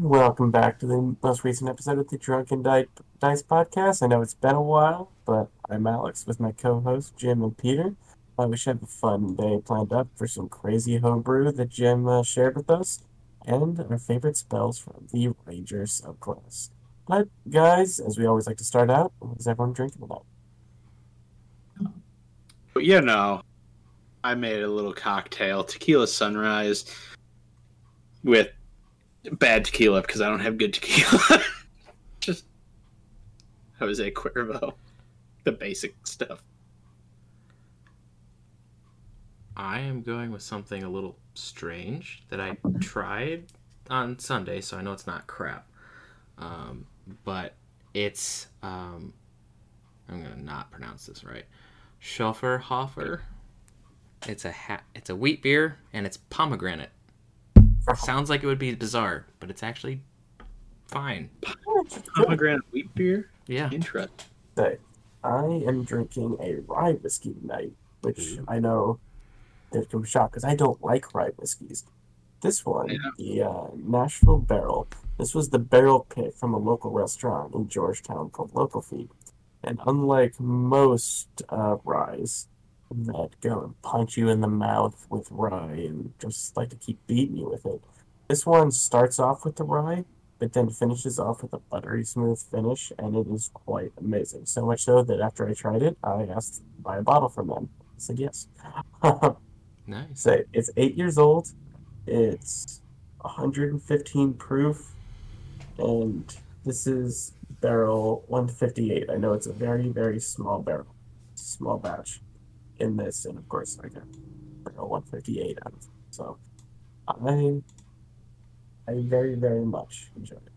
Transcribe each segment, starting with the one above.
Welcome back to the most recent episode of the Drunken Dice podcast. I know it's been a while, but I'm Alex with my co-hosts Jim and Peter. Uh, we should have a fun day planned up for some crazy homebrew that Jim uh, shared with us, and our favorite spells from the Ranger subclass. But guys, as we always like to start out, what is everyone drinking? But you know, I made a little cocktail, tequila sunrise, with bad tequila because I don't have good tequila. Just Jose Cuervo, the basic stuff. I am going with something a little strange that I tried on Sunday, so I know it's not crap. Um, but it's um, I'm gonna not pronounce this right. Schofferhofer. It's a ha- it's a wheat beer and it's pomegranate. Sounds like it would be bizarre, but it's actually fine. Pomegranate wheat beer. Yeah. Interesting. Say, I am drinking a rye whiskey tonight, which Ooh. I know there's some shock because I don't like rye whiskeys. This one, Yeah. the uh, Nashville Barrel. This was the barrel pick from a local restaurant in Georgetown called Local Feed. And unlike most uh, ryes that go and punch you in the mouth with rye and just like to keep beating you with it, this one starts off with the rye, but then finishes off with a buttery smooth finish, and it is quite amazing. So much so that after I tried it, I asked to buy a bottle from them. I said yes. Nice. so it's eight years old. It's 115 proof, and this is barrel 158. I know it's a very very small barrel, small batch in this, and of course I got barrel 158 out of it. So I I very very much enjoyed it.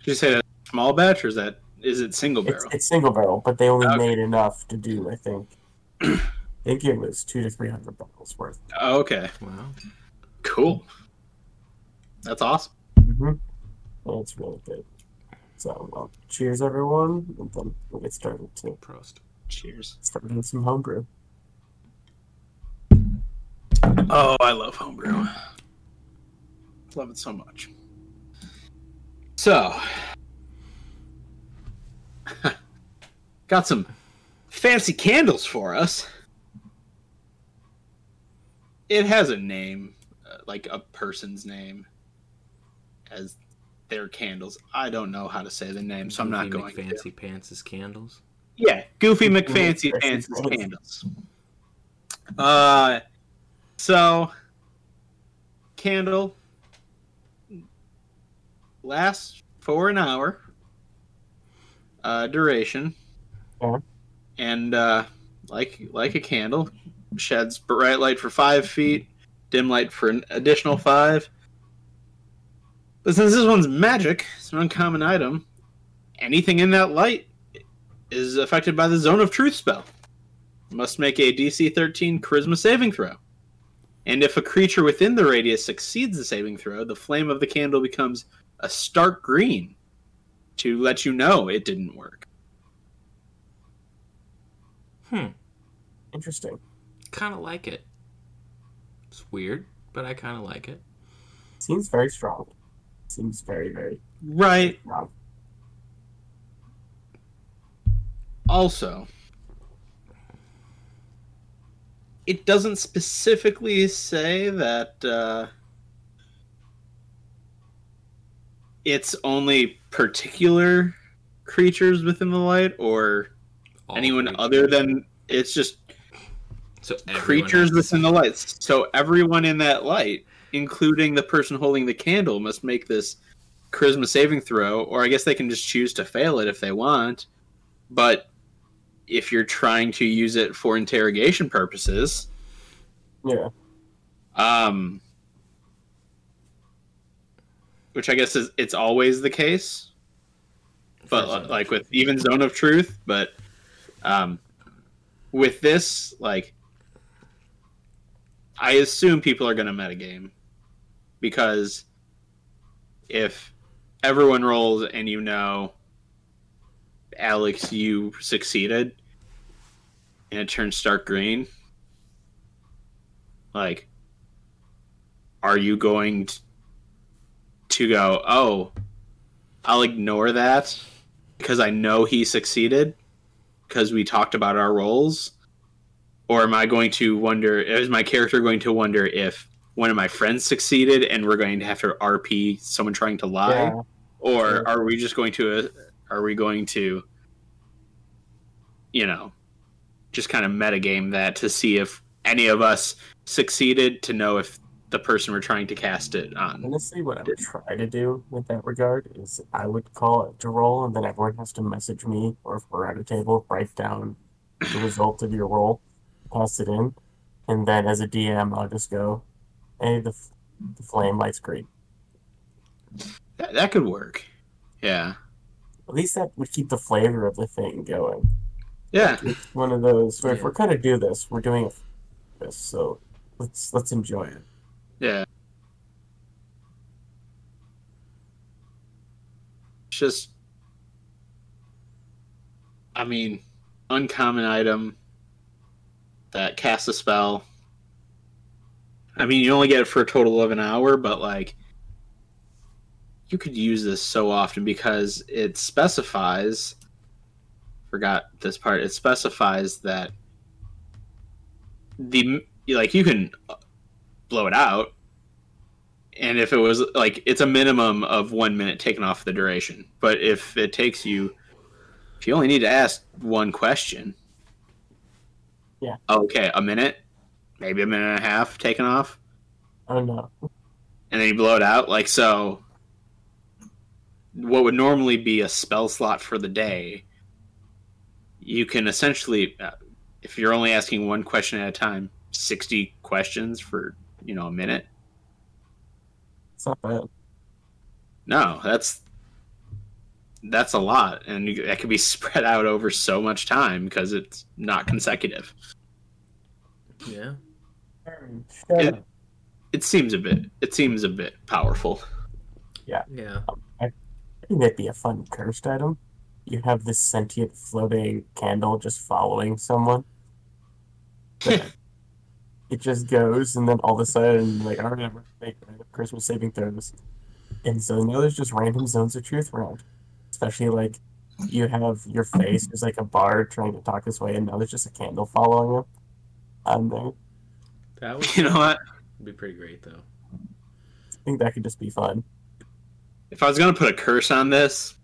Did you say that small batch or is that is it single barrel? it's single barrel, but they only Okay. made enough to do I think. I think it was two to three hundred bottles worth. Oh, okay, Wow. cool. That's awesome. Mm-hmm. It's really good. So, well, cheers, everyone, and then we'll get started to Prost. Cheers. start doing some homebrew. Oh, I love homebrew. Love it so much. So, got some fancy candles for us. It has a name, uh, like a person's name, as their candles. I don't know how to say the name, so I'm not Goofy going to. McFancy Pants' candles. Yeah, Goofy McFancy Pants candles. Uh, so candle lasts for an hour. Uh, duration. Yeah. And uh, like like a candle, sheds bright light for five feet, dim light for an additional five. But since this one's magic, it's an uncommon item. Anything in that light is affected by the Zone of Truth spell. Must make a DC 13 Charisma saving throw. And if a creature within the radius succeeds the saving throw, the flame of the candle becomes a stark green to let you know it didn't work. Hmm. Interesting. Kind of like it. It's weird, but I kind of like it. Seems very strong. Seems very, very Right. strong. Also, it doesn't specifically say that uh, it's only particular creatures within the light or All anyone creatures. other than it's just so creatures has within the lights. So everyone in that light, including the person holding the candle, must make this charisma saving throw, or I guess they can just choose to fail it if they want. But if you're trying to use it for interrogation purposes, Yeah. um, which I guess is it's always the case, but For like with even Zone of Truth, but um, with this, like, I assume people are going to metagame. Because if everyone rolls and you know, Alex, you succeeded, and it turns stark green, like, are you going to go, oh, I'll ignore that because I know he succeeded because we talked about our roles? Or am I going to wonder, is my character going to wonder if one of my friends succeeded and we're going to have to RP someone trying to lie? Yeah. Or Sure. are we just going to, uh, are we going to, you know, just kind of metagame that to see if any of us succeeded to know if the person we're trying to cast it on. Honestly, what I would try to do with that regard is I would call it to roll, and then everyone has to message me, or if we're at a table, write down the result of your roll, pass it in, and then as a DM, I'll just go, "Hey, the, f- the flame light's great." That, that could work. Yeah. At least that would keep the flavor of the thing going. Yeah. It's one of those where if we're gonna do this, we're doing it this, so let's let's enjoy it. Yeah. It's just I mean, uncommon item that casts a spell. I mean, you only get it for a total of an hour, but like you could use this so often because it specifies forgot this part. It specifies that the like you can blow it out. And if it was like it's a minimum of one minute taken off the duration. But if it takes you if you only need to ask one question. Yeah. Oh, okay, a minute, maybe a minute and a half taken off, Oh no. and then you blow it out. Like so what would normally be a spell slot for the day, you can essentially uh, if you're only asking one question at a time, 60 questions for, you know, a minute. It's not bad. No, that's that's a lot, and you, that could be spread out over so much time because it's not consecutive. Yeah. It- It seems a bit. It seems a bit powerful. Yeah. I think that'd be a fun cursed item. You have this sentient floating candle just following someone. It just goes, and then all of a sudden, like, I remember make Christmas saving throws. And so now there's just random zones of truth around. Especially, like, you have your face is like a bar trying to talk his way, and now there's just a candle following him. And there. That would You know what? be pretty great though. I think that could just be fun. If I was gonna put a curse on this,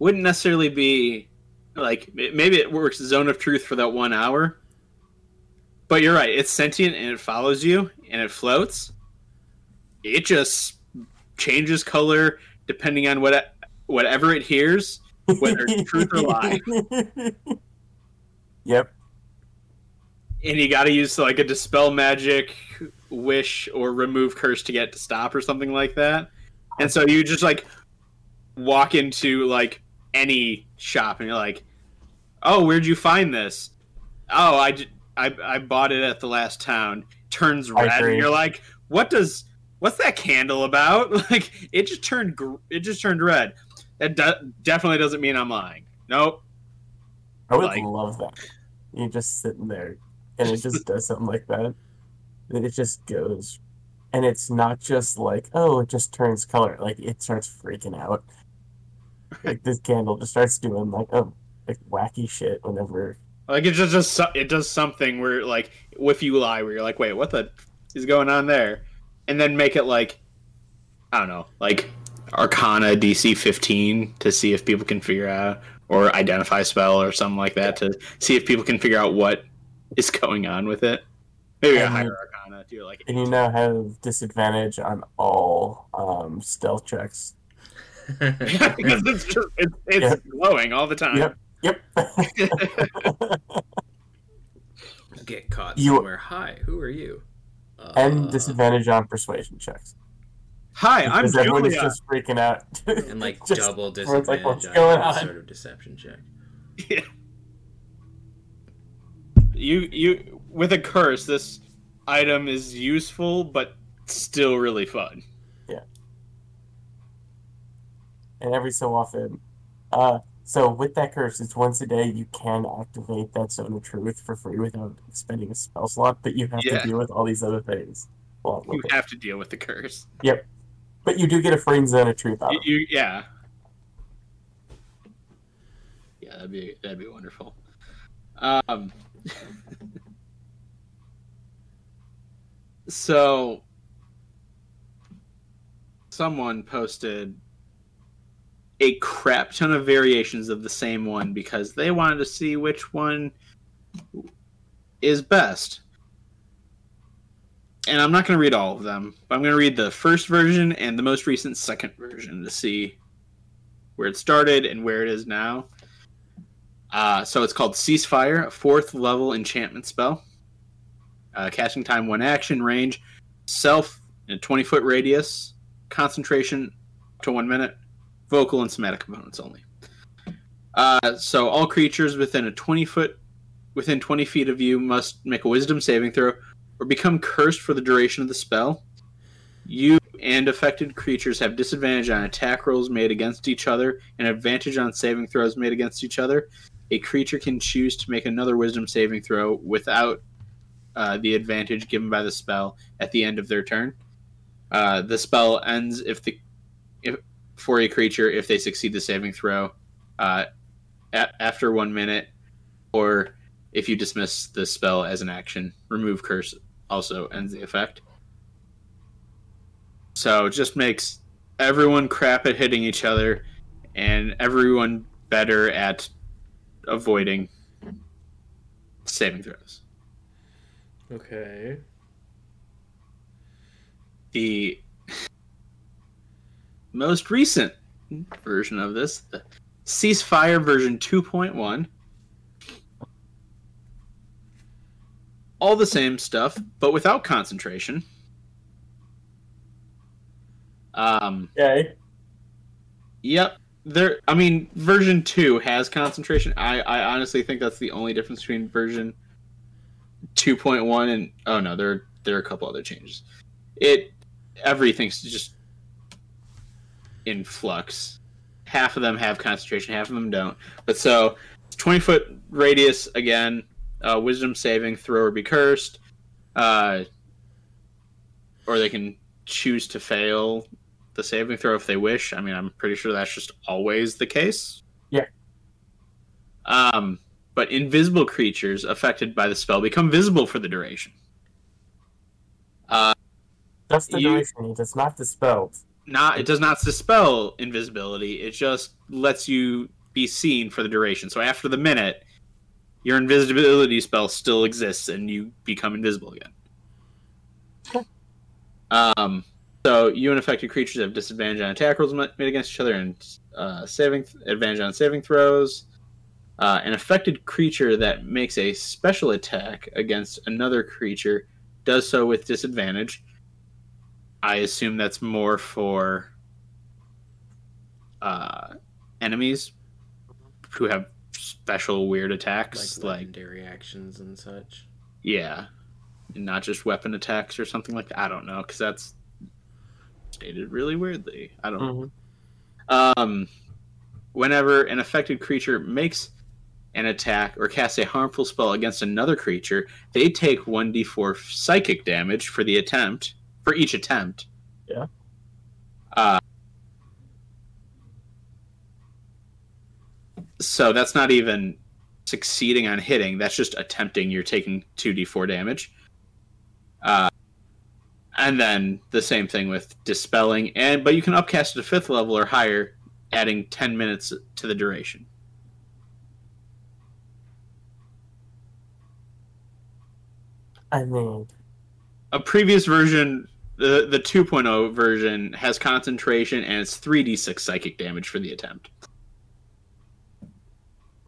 wouldn't necessarily be like maybe it works zone of truth for that one hour. But you're right. It's sentient and it follows you and it floats. It just changes color depending on what whatever it hears. Whether it's truth or lie. Yep. and you got to use like a dispel magic wish or remove curse to get to stop or something like that and so you just like walk into like any shop and you're like oh where'd you find this oh I I, I bought it at the last town turns red and you're like what does what's that candle about like it just turned gr- it just turned red that de- definitely doesn't mean i'm lying nope I would Like- love that. You're just sitting there and it just does something like that. It just goes. And it's not just like, oh, it just turns color. Like it starts freaking out. Like this candle just starts doing like a like wacky shit whenever Like it just, just it does something where like if you lie where you're like, wait, what the is going on there? And then make it like I don't know, like Arcana DC 15 to see if people can figure out or identify spell or something like that to see if people can figure out what is going on with it. Maybe a And higher you- Arcana do like and you now have disadvantage on all um stealth checks. because it's true. It's, it's Yep. glowing all the time. Yep. Yep. Get caught You- somewhere. Hi, who are you? Uh, and disadvantage on persuasion checks. Hi, I'm Because everyone is Julia. just freaking out. and like Just- double where it's like, disadvantage what's on going any on? sort of deception check. you you with a curse this item is useful but still really fun and every so often. Uh, so with that curse, it's once a day you can activate that zone of truth for free without spending a spell slot, but you have Yeah. to deal with all these other things. Well, You have to deal with the curse. Yep, but you do get a frame zone of truth out You, it. you- yeah. Yeah, that'd be that'd be wonderful. Um. so, someone posted a crap ton of variations of the same one because they wanted to see which one is best. And I'm not going to read all of them, but I'm going to read the first version and the most recent second version to see where it started and where it is now. Uh, so it's called Ceasefire, a fourth level enchantment spell. Uh, casting time, one action, range, self in a 20 foot radius, concentration to one minute, vocal and somatic components only. Uh, so all creatures within a 20 foot, within 20 feet of you must make a wisdom saving throw or become cursed for the duration of the spell. You and affected creatures have disadvantage on attack rolls made against each other and advantage on saving throws made against each other. A creature can choose to make another wisdom saving throw without uh, the advantage given by the spell at the end of their turn. Uh, the spell ends if the if for a creature if they succeed the saving throw uh, a- after one minute, or if you dismiss the spell as an action. Remove curse also ends the effect. So it just makes everyone crap at hitting each other and everyone better at avoiding saving throws. Okay. The most recent version of this, the Ceasefire version 2.1. All the same stuff, but without concentration. Um, Okay. Yep. There I mean version 2 has concentration. I I honestly think that's the only difference between version 2.1 and oh no, there there are a couple other changes. It everything's just in flux. Half of them have concentration, half of them don't. But so 20 foot radius again, uh, wisdom saving, throw or be cursed. Uh, or they can choose to fail the saving throw if they wish. I mean, I'm pretty sure that's just always the case. Yeah. Um, but invisible creatures affected by the spell become visible for the duration. Uh, Just the You- duration. It is not dispelled. Not it does not dispel invisibility. It just lets you be seen for the duration. So after the minute, your invisibility spell still exists and you become invisible again. Um, so you and affected creatures have disadvantage on attack rolls made against each other and uh, saving advantage on saving throws. Uh, an affected creature that makes a special attack against another creature does so with disadvantage. I assume that's more for uh, enemies who have special weird attacks, Like like legendary actions and such. yeah, and not just weapon attacks or something like that. I don't know because that's stated really weirdly. I don't. know. Mhm. Um, whenever an affected creature makes an attack or casts a harmful spell against another creature, they take 1d4 psychic damage for the attempt, for each attempt. Yeah. Uh, so that's not even succeeding on hitting, that's just attempting. You're taking 2d4 damage. Uh, and then the same thing with dispelling and but you can upcast it to fifth level or higher adding 10 minutes to the duration I mean, a previous version the the 2.0 version has concentration and it's 3d6 psychic damage for the attempt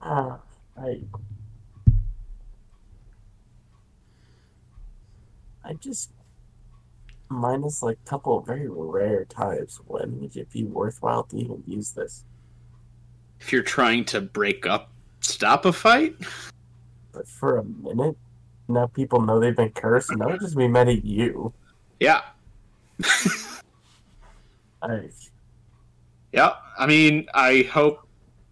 uh, I. I just minus like a couple of very rare types. When would it be worthwhile to even use this? if you're trying to break up stop a fight But for a minute, now people know they've been cursed, and that would just be mad at you. yeah I, yeah i mean i hope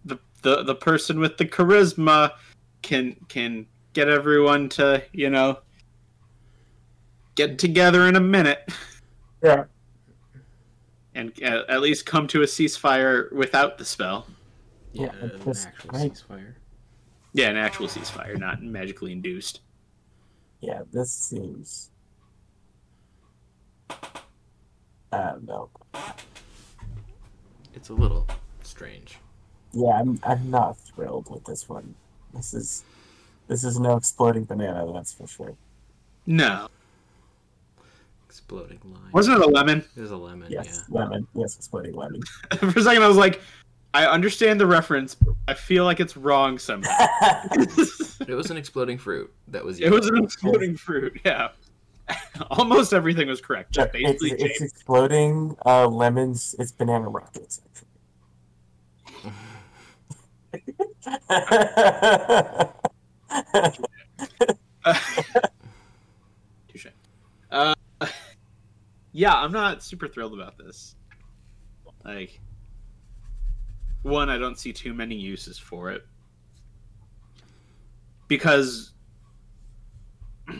the the, the person with the charisma can can get everyone to you know get together in a minute Yeah. and uh, at least come to a ceasefire without the spell. Yeah, Yeah, an actual right. ceasefire. Yeah, an actual ceasefire, not magically induced. Yeah, this seems. I don't know. It's a little strange. Yeah, I'm I'm not thrilled with this one. This is this is no exploding banana, that's for sure. No, Exploding line. wasn't it a lemon? It was a lemon, Yes, lemon. Yes, exploding lemon. For a second, I was like, I understand the reference. But I feel like it's wrong somehow. It was an exploding fruit that was it was an exploding fruit. Yeah, almost everything was correct. Just it's, basically, it's James- exploding uh, lemons. It's banana rockets. Touche. Uh, yeah, I'm not super thrilled about this. Like, one, I don't see too many uses for it because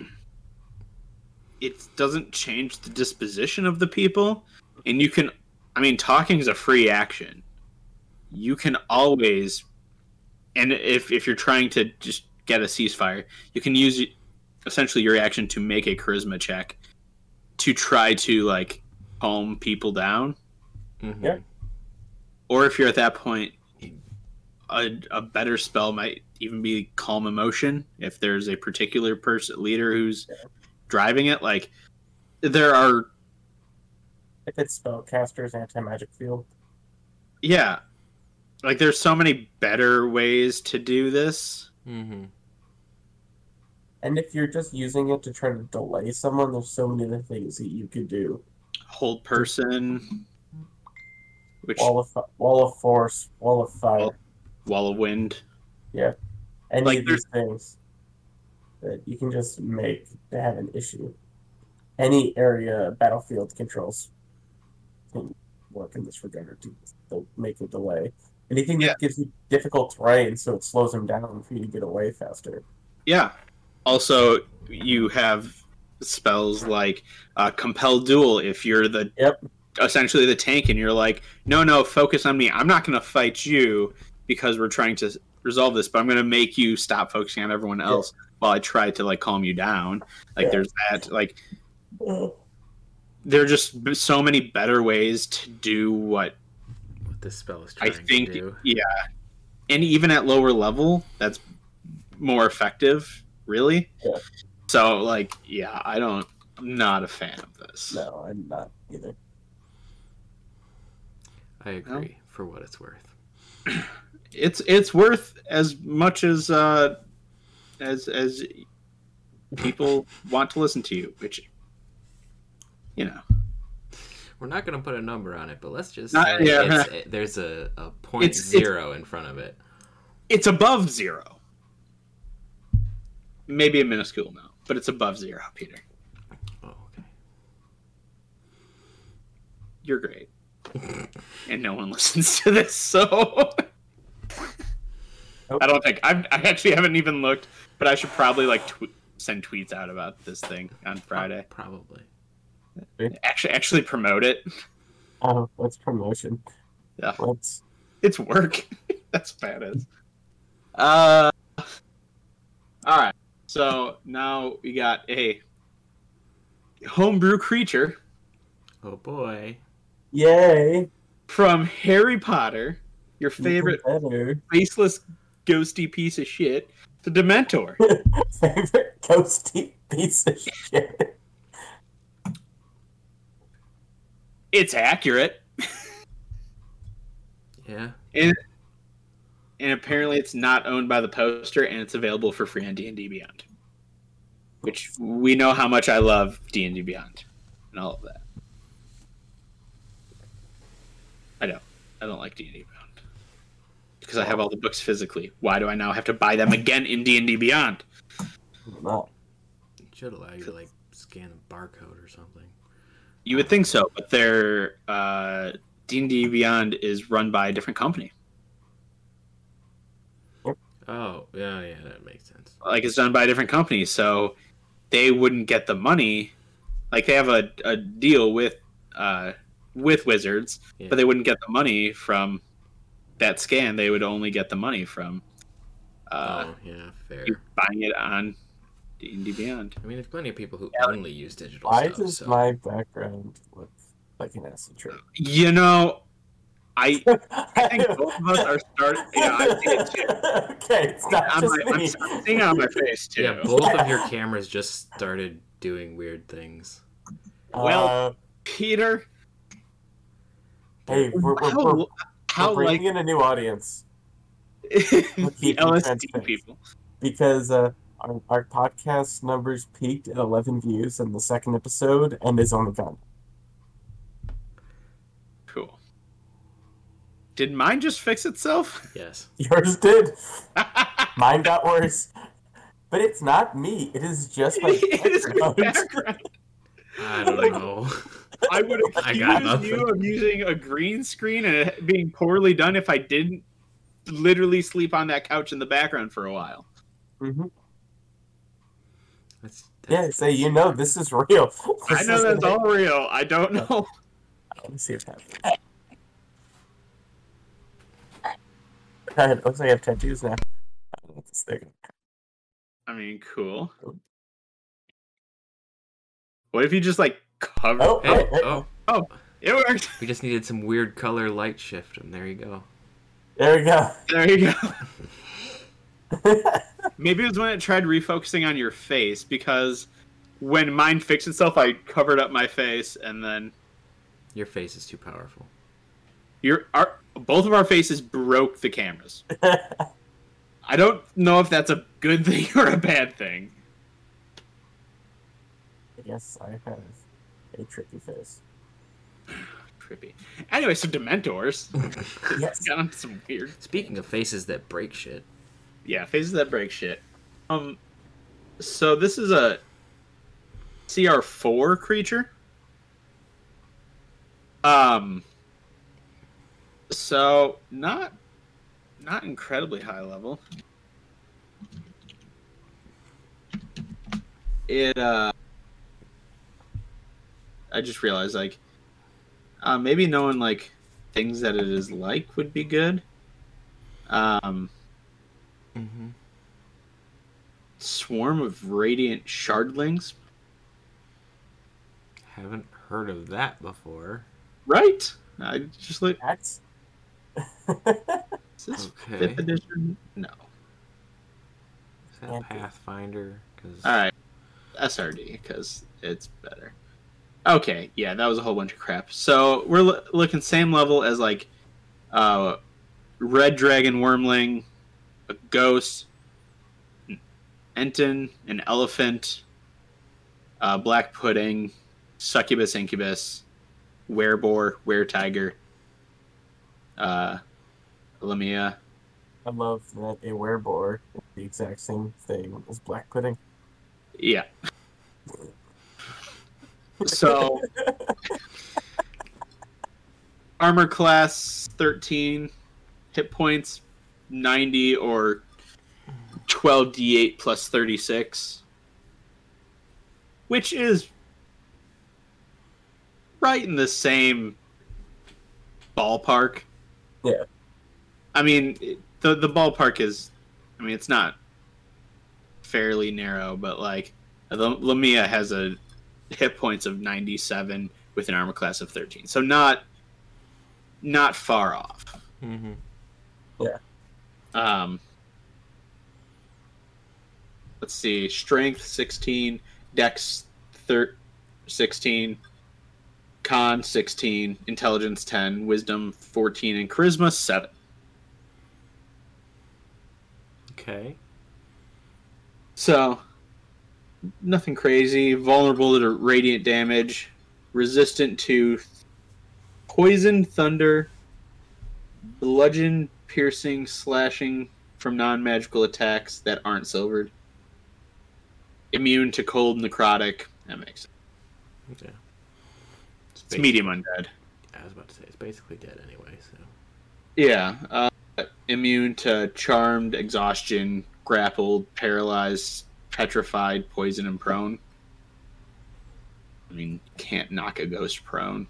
it doesn't change the disposition of the people, and you can. I mean, talking is a free action. You can always, and if if you're trying to just get a ceasefire, you can use essentially your action to make a charisma check to try to like calm people down Mhm. Yeah. Or if you're at that point a, a better spell might even be calm emotion if there's a particular person leader who's driving it like there are if it's spellcaster's anti-magic field. yeah like there's so many better ways to do this Mhm. And if you're just using it to try to delay someone, there's so many other things that you could do. hold person which Wall of wall of force, wall of fire, Wall- wall of wind Yeah, any like of these things that you can just make to have an issue. Any area battlefield controls can work in this regard to to make a delay. Anything Yeah. that gives you difficult terrain, so it slows them down for you to get away faster. Yeah. Also, you have spells like uh, compel duel. If you're the Yep. Essentially the tank, and you're like, no, no, focus on me. I'm not going to fight you because we're trying to resolve this, but I'm going to make you stop focusing on everyone else while I try to like calm you down. Like Yeah. there's that. Like mm-hmm. there are just so many better ways to do what What this spell is I trying think. to do. I think yeah, and even at lower level, that's more effective. Really. Yeah. So like, yeah, I don't. I'm not a fan of this. No, I'm not either. I agree for what it's worth. It's it's worth as much as uh, as as people want to listen to you, which you know. We're not going to put a number on it, but let's just Not- yeah. it's, it, there's a, a point It's- it's- zero in front of it. it's above zero. Maybe a minuscule amount, but it's above zero, Peter. Oh, okay. You're great. and no one listens to this, so I don't think I've, I actually haven't even looked, but I should probably like tw- send tweets out about this thing on Friday. Probably. Actually, actually promote it. Oh, what's promotion? Yeah. What's It's work. That's what that is. Uh, all right. So now we got a homebrew creature Oh boy. Yay? from Harry Potter, your favorite faceless, ghosty piece of shit, the Dementor. favorite ghosty piece of shit. It's accurate, Yeah. and and apparently it's not owned by the poster, and it's available for free on D and D Beyond, which we know how much I love D and D Beyond, and all of that. I don't. I don't like D and D Beyond because I have all the books physically. Why do I now have to buy them again in D and D Beyond? No. It should allow you to like scan a barcode or something. You would think so, but their uh, D and D Beyond is run by a different company. Oh, yeah, yeah, that makes sense. Like it's done by a different company, so they wouldn't get the money like they have a, a deal with uh, with Wizards, Yeah. but they wouldn't get the money from that scan. They would only get the money from uh, oh yeah, fair. buying it on D and D Beyond. I mean, there's plenty of people who Yeah. only use digital Why stuff. does so. my background look like an acid trip? You know, I I think both of us are starting. Yeah, I see it too. okay, it's not I'm, just I'm, me. I'm seeing it on my face too. Yeah, both of your cameras just started doing weird things. Well, Uh, Peter, hey, we're, we're, how, we're, how we're like bringing in a new audience the LSD people? because uh, our, our podcast numbers peaked at 11 views in the second episode and is only gone. Cool. Did mine just fix itself? Yes. Yours did. Mine got worse. But it's not me. It is just my it is my background. background. I don't Like- know. I would I got accuse you of using a green screen and it being poorly done if I didn't literally sleep on that couch in the background for a while. hmm That's, Yeah, that's, so you know this is real. I know is- that's all real. I don't know. Let me see if happens. Alright, looks like I have tattoos now. I don't know what this. I mean, cool. What if you just like cover? Oh, Hey, hey, hey. oh, It worked. we just needed some weird color light shift, and there you go. There we go. There you go. Maybe it was when it tried refocusing on your face because when mine fixed itself, I covered up my face and then Your face is too powerful. your our both of our faces broke the cameras. I don't know if that's a good thing or a bad thing. I guess I have a tricky face. Trippy. Anyway, so Dementors Yes. got on some weird Speaking of faces that break shit, Yeah, faces that break shit. Um, so this is a CR4 creature. Um, so not not incredibly high level. It uh, I just realized like, uh, maybe knowing like things that it is like would be good. Um. mm-hmm. Swarm of radiant shardlings. haven't heard of that before. Right? I just like. That's. Is this Okay. fifth edition? No. Is that Can't be. Pathfinder? Because All right, SRD because it's better. Okay, yeah, that was a whole bunch of crap. So we're lo- looking same level as like, uh, red dragon wyrmling, a ghost, an ettin, an elephant, uh, black pudding, succubus, incubus, wereboar, were tiger, uh, lamia. I love that a wereboar is the exact same thing as black pudding. Yeah. So armor class 13 hit points 90 or 12d8 plus 36 which is right in the same ballpark Yeah. i mean the the ballpark is i mean it's not fairly narrow but like the lamia has a hit points of 97 with an armor class of 13 so not not far off mm-hmm. um, let's see, strength 16, dex thir- 16, con 16, intelligence 10, wisdom 14, and charisma 7. okay. So, nothing crazy. Vulnerable to radiant damage, resistant to poison, thunder, bludgeon, piercing, slashing from non magical attacks that aren't silvered. Immune to cold, necrotic. That makes sense. Yeah. It's basi- medium undead. I was about to say it's basically dead anyway. So Yeah. Uh, immune to charmed, exhaustion, grappled, paralyzed, petrified, poison, and prone. I mean, can't knock a ghost prone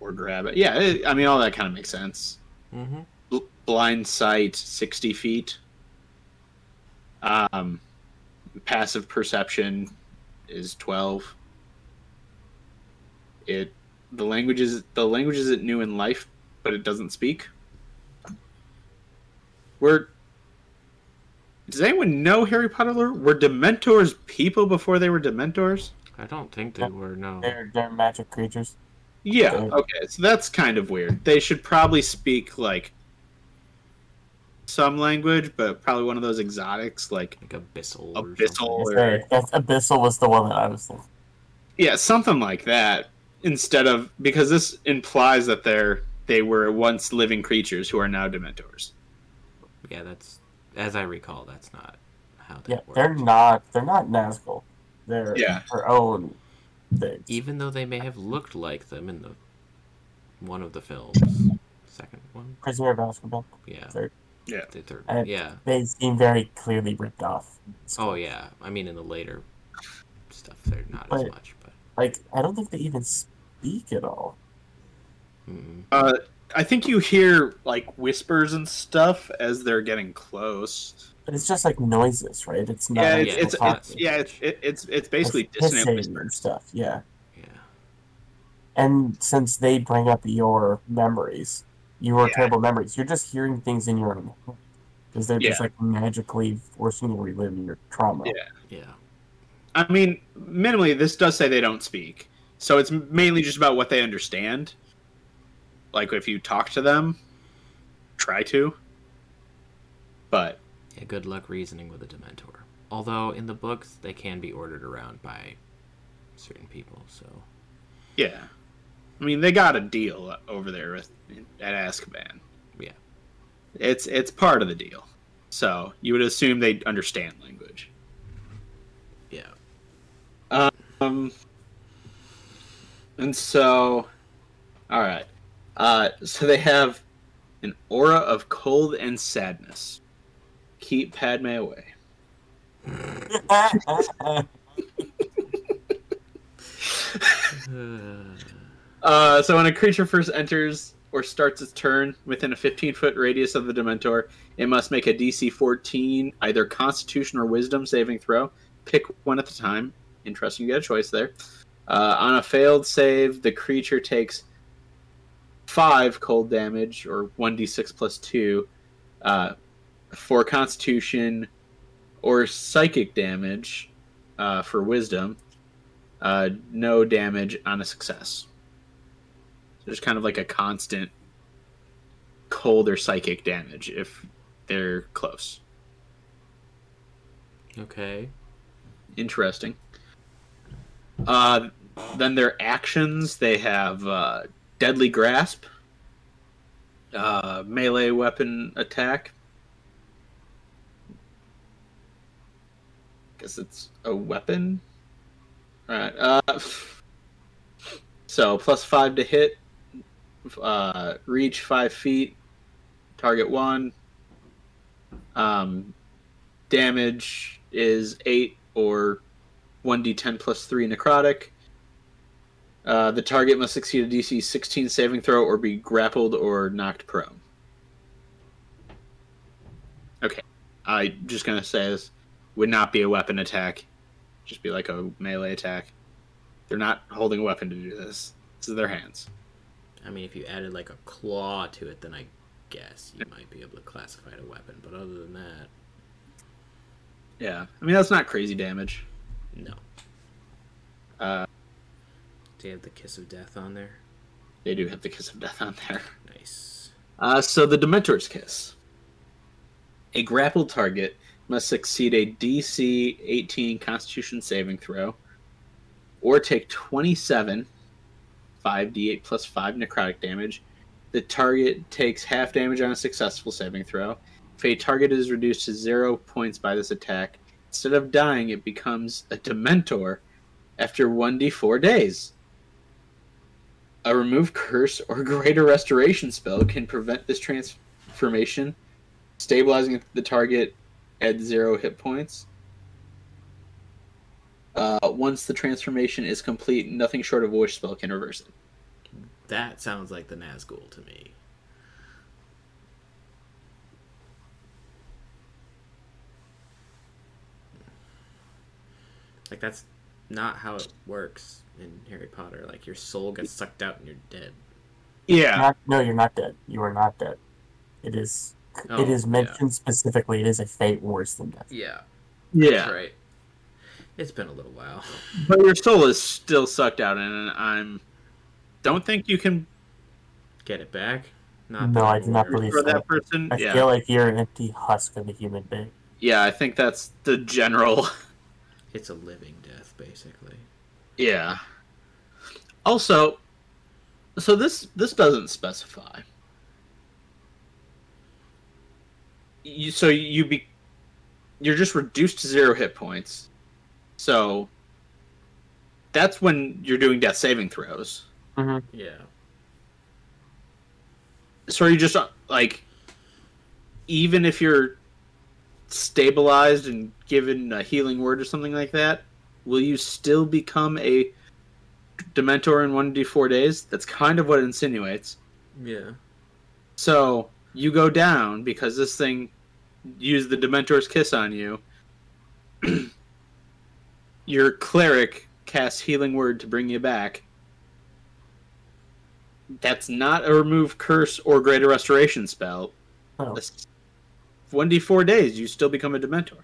or grab it. Yeah, it, I mean, all that kind of makes sense. Mm-hmm. Bl- blind sight, sixty feet. Um, passive perception is twelve. It the language is the language is it knew in life, but it doesn't speak. We're does anyone know Harry Potter lore? Were Dementors people before they were Dementors? I don't think they were. No. They're they're magic creatures. Yeah. Okay. Okay. So that's kind of weird. They should probably speak like some language, but probably one of those exotics, like Like abyssal. Or Abyssal. something. Or- Sorry, that's abyssal was the one that I was thinking. yeah, something like that. Instead of because this implies that they're they were once living creatures who are now Dementors. Yeah, that's as I recall. That's not how they Yeah, work. they're not they're not Nazgul. They're Yeah. their own things. Even though they may have looked like them in the one of the films, second one. Prisoner of Azkaban. Yeah. Third. Yeah. The third. Yeah. They seem very clearly ripped off. Oh yeah. I mean, in the later stuff, they're not as much, but. Like I don't think they even speak at all. Mm, Uh, I think you hear like whispers and stuff as they're getting close. But it's just like noises, right? It's not. Yeah, like it's yeah, it's, it's yeah, it's it, it's it's basically It's dissonant whispers. and stuff. Yeah, yeah. and since they bring up your memories, your Yeah. terrible memories, you're just hearing things in your own head because they're just like magically forcing you to relive your trauma. Yeah. Yeah. I mean, minimally, this does say they don't speak, so it's mainly just about what they understand. Like if you talk to them, try to. But Yeah. Good luck reasoning with a Dementor. Although in the books they can be ordered around by certain people, so yeah, I mean they got a deal over there with, at Azkaban. Yeah. it's it's part of the deal. So you would assume they understand language. yeah. Um, and so, all right. Uh, so they have an aura of cold and sadness. Keep Padme away. Uh, so when a creature first enters or starts its turn within a 15 foot radius of the Dementor, it must make a DC 14, either Constitution or Wisdom saving throw. Pick one at a time. Interesting, you get a choice there. Uh, on a failed save, the creature takes five cold damage, or 1d6 plus two, uh, for Constitution or Psychic damage uh, for Wisdom. Uh, no damage on a success. So There's kind of like a constant cold or psychic damage if they're close. Okay. Interesting. Uh, then their actions they have uh, deadly grasp, uh, melee weapon attack. Guess it's a weapon. All right. Uh, so plus five to hit, uh, reach five feet, target one. Um, damage is eight or 1d10 plus 3 necrotic. Uh, the target must succeed a DC 16 saving throw or be grappled or knocked prone. Okay. I just gonna say this would not be a weapon attack. Just be like a melee attack. They're not holding a weapon to do this. This is their hands. I mean, if you added like a claw to it, then I guess you might be able to classify it a weapon. But other than that, Yeah. I mean that's not crazy damage. no. Uh, Do you have the kiss of death on there? they do have the kiss of death on there. Nice. Uh, so the Dementor's Kiss. A grappled target must succeed a DC 18 Constitution saving throw, or take 27 5d8 plus 5 necrotic damage. The target takes half damage on a successful saving throw. If a target is reduced to zero points by this attack, instead of dying, it becomes a Dementor after 1d4 days. A remove curse or greater restoration spell can prevent this transformation, stabilizing the target at zero hit points. Uh, once the transformation is complete, nothing short of wish spell can reverse it. That sounds like the Nazgul to me. Like that's not how it works in Harry Potter. Like your soul gets sucked out and you're dead. Yeah, Not, no, you're not dead. You are not dead. It is. Oh, it is yeah. mentioned specifically. It is a fate worse than death. Yeah, yeah. that's right. It's been a little while. But your soul is still sucked out, and I'm don't think you can Get it back? Not No, I do not aware of. believe for so. that person. I yeah, feel like you're an empty husk of a human being. yeah. I think that's the general. It's a living death, basically. Yeah. Also, so this this doesn't specify. You so you be you're just reduced to zero hit points. So that's when you're doing death saving throws. Yeah. So are you just uh, like even if you're stabilized and given a healing word or something like that, will you still become a Dementor in 1d4 days? That's kind of what it insinuates. Yeah. So you go down because this thing used the Dementor's kiss on you. Your cleric casts healing word to bring you back. That's not a remove curse or greater restoration spell. No. That's 1d4 days, you still become a Dementor.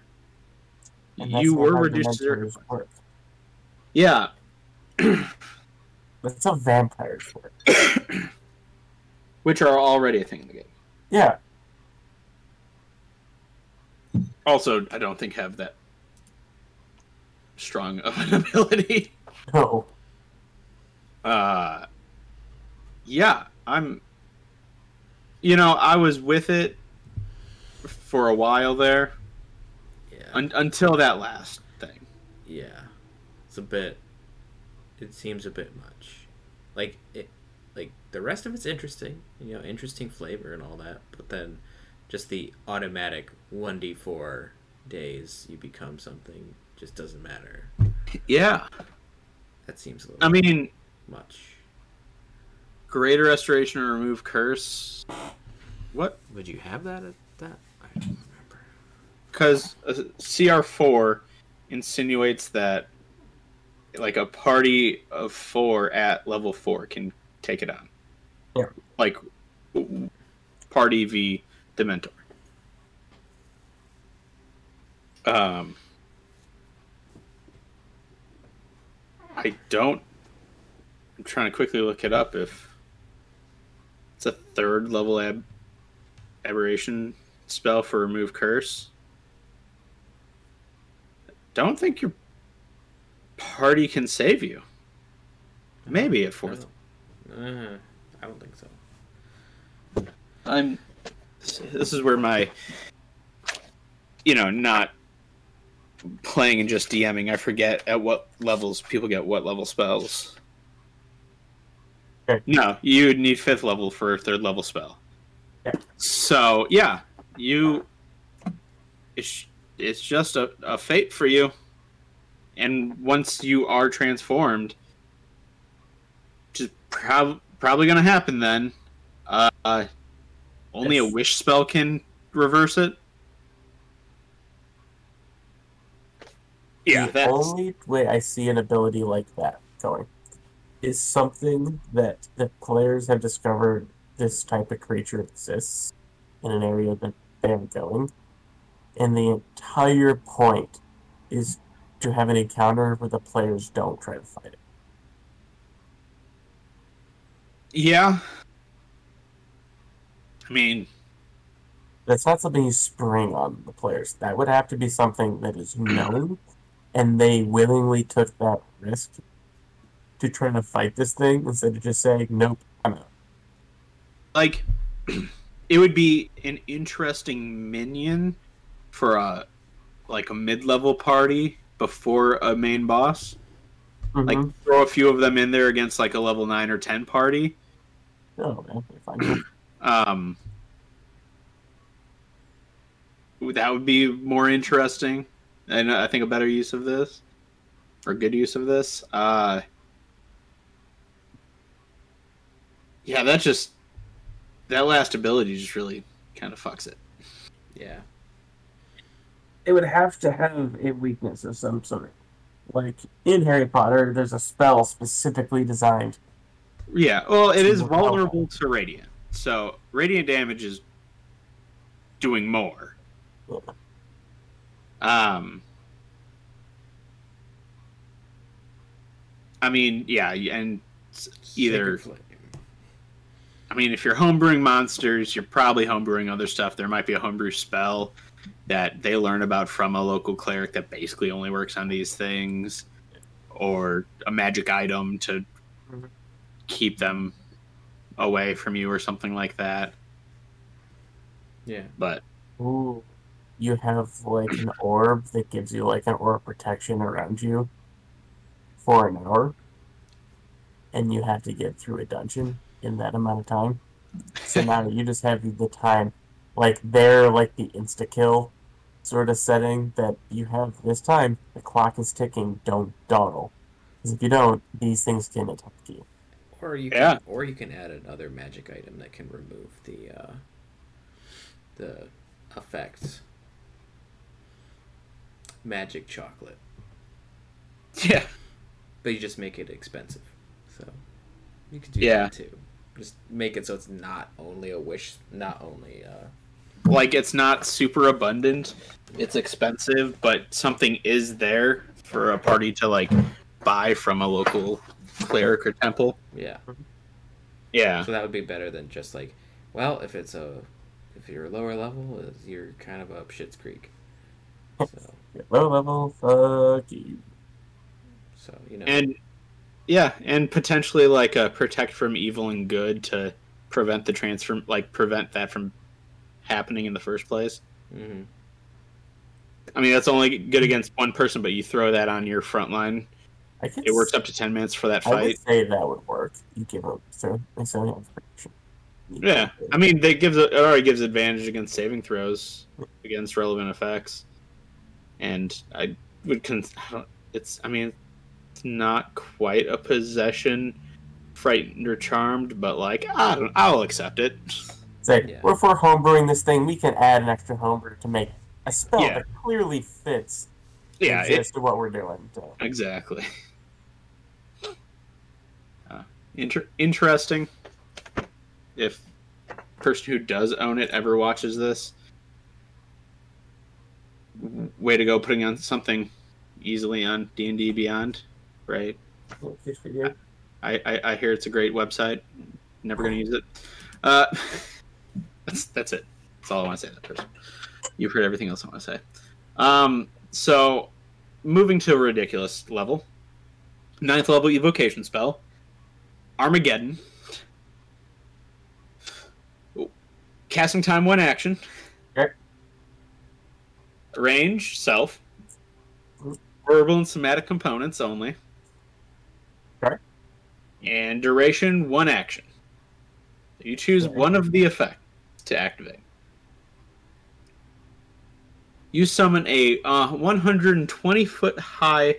You were reduced to zero. Work. Yeah, That's how vampires work. which are already a thing in the game. Yeah, Also, I don't think have that strong of an ability. no. uh yeah i'm you know i was with it for a while there Yeah. un- until that last thing Yeah, it's a bit. It seems a bit much. Like it, like the rest of it's interesting. You know, interesting flavor and all that. But then, just the automatic one d four days you become something just doesn't matter. yeah That seems a little i mean much. greater restoration or remove curse what Would you have that at that? I don't remember. because cr4 insinuates that like a party of four at level four can take it on Yeah. like party v dementor um i don't i'm trying to quickly look it up if it's a third level ab- aberration spell for remove curse don't think your party can save you. Maybe at fourth. Uh, I don't think so. I'm. This is where my, you know, not playing and just DMing. I forget at what levels people get what level spells. Okay. No, you would need fifth level for a third level spell. Yeah. So yeah, you. It's it's just a, a fate for you, and once you are transformed, which is prob- probably going to happen then. Uh, only a wish spell can reverse it. Yeah, the that's only way I see an ability like that going is something that the players have discovered this type of creature exists in an area that they're going. And the entire point is to have an encounter where the players don't try to fight it. yeah. I mean, That's not something you spring on the players. That would have to be something that is known, and they willingly took that risk to try to fight this thing instead of just saying, "Nope, I'm out." like, it would be an interesting minion for a like a mid-level party before a main boss. Like, Mhm. throw a few of them in there against like a level nine or ten party. oh. Um, that would be more interesting, and I think a better use of this. or good use of this. Uh, yeah, that just that last ability just really kind of fucks it. Yeah. It would have to have a weakness of some sort. Like in Harry Potter, there's a spell specifically designed. Yeah, well, it is Super vulnerable to radiant, so radiant damage is doing more. Yeah. Um, I mean, yeah, and either Sacred Flame. I mean, if you're homebrewing monsters, you're probably homebrewing other stuff. There might be a homebrew spell that they learn about from a local cleric that basically only works on these things, or a magic item to keep them away from you, or something like that. Yeah. But Ooh, you have like an orb that gives you like an orb protection around you for an hour, and you have to get through a dungeon in that amount of time. So now you just have the time, like they're like the insta kill sort of setting that you have this time. The clock is ticking. Don't dawdle, because if you don't, these things can attack you. Or you can, Yeah. or you can add another magic item that can remove the uh, the effects. Magic chocolate, yeah, but you just make it expensive. So you could do Yeah. that too. Just make it so it's not only a wish, not only uh, like it's not super abundant. It's expensive, but something is there for a party to like buy from a local cleric or temple. yeah. Yeah. So that would be better than just like, well, if it's a if you're lower level, you're kind of up shit's creek. So Low level, fuck you. so you know. and yeah and potentially like a protect from evil and good to prevent the transfer like prevent that from happening in the first place hmm i mean that's only good against one person but you throw that on your front line it works up to 10 minutes for that fight. I would say that would work. You give up so so yeah, protection. yeah i mean they gives it already gives advantage against saving throws against relevant effects and i would con- I don't, it's i mean not quite a possession frightened or charmed but like i don't i'll accept it Say, Yeah. well, if we're homebrewing this thing, we can add an extra homebrew to make a spell Yeah. that clearly fits yeah the it, gist what we're doing. So, Exactly. Uh, inter- interesting. If person who does own it ever watches this, way to go putting on something easily on D and D Beyond, right? good for you. I, I I hear it's a great website. Never gonna use it. Uh, that's that's it. That's all I want to say that person. You've heard everything else I want to say. Um, so moving to a ridiculous level, ninth level evocation spell, Armageddon. Casting time one action. Okay. Range self. Verbal and somatic components only. And duration one action. You choose one of the effects to activate. You summon a uh, 120 foot high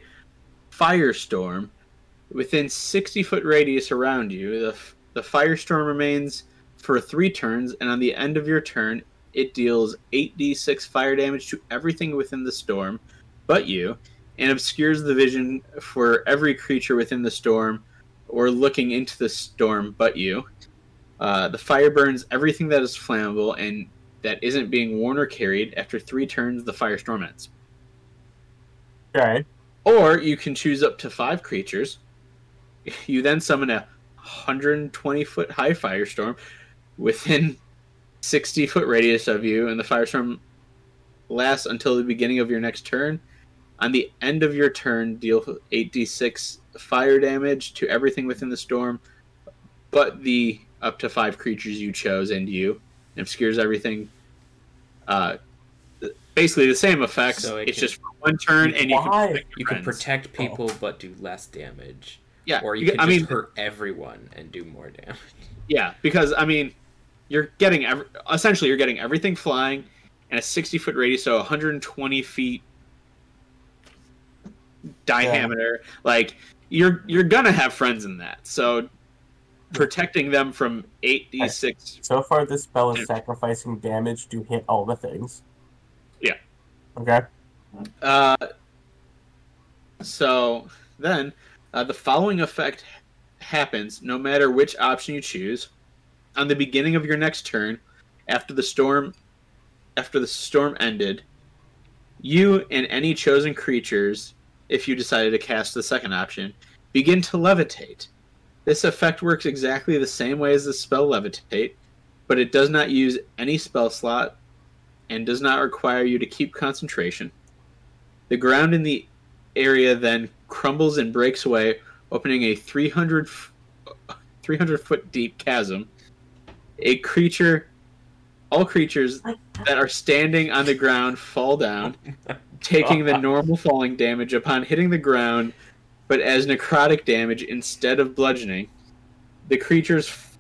firestorm within 60 foot radius around you. The, f- the firestorm remains for three turns, and on the end of your turn, it deals 8d6 fire damage to everything within the storm but you, and obscures the vision for every creature within the storm or looking into the storm but you. Uh, the fire burns everything that is flammable and that isn't being worn or carried. After three turns, the firestorm ends. Okay. Or you can choose up to five creatures. You then summon a 120 foot high firestorm within 60 foot radius of you, and the firestorm lasts until the beginning of your next turn. On the end of your turn, deal 8d6 fire damage to everything within the storm, but the up to five creatures you chose and you. It obscures everything. Uh, basically the same effects. So it it's can- just for one turn, and you can Why? protect your You can protect people but do less damage. Yeah, Or you you- can I just mean, hurt everyone and do more damage. yeah, because I mean, you're getting every, essentially you're getting everything flying, and a 60 foot radius, so 120 feet diameter. Like you're you're gonna have friends in that. So protecting them from eight d six. So far, this spell is sacrificing damage to hit all the things. Yeah. Okay. Uh, so then, uh, the following effect happens no matter which option you choose. On the beginning of your next turn, after the storm, after the storm ended, you and any chosen creatures, if you decided to cast the second option, begin to levitate. This effect works exactly the same way as the spell levitate, but it does not use any spell slot and does not require you to keep concentration. The ground in the area then crumbles and breaks away, opening a 300, f- 300 foot deep chasm. A creature, all creatures that are standing on the ground fall down, taking the normal falling damage upon hitting the ground, but as necrotic damage instead of bludgeoning. The creatures f-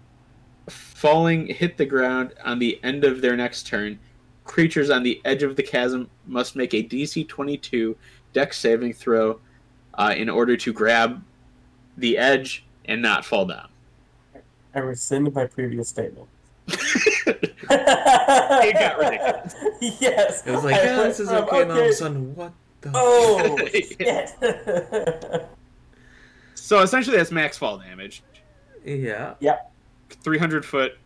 falling hit the ground on the end of their next turn. Creatures on the edge of the chasm must make a DC 22 dex saving throw uh, in order to grab the edge and not fall down. I rescind my previous statement. it got ridiculous. Yes. It was like, yeah, this is from, okay. And all of a sudden, what the? Oh shit! So essentially, that's max fall damage. Yeah. 300 foot,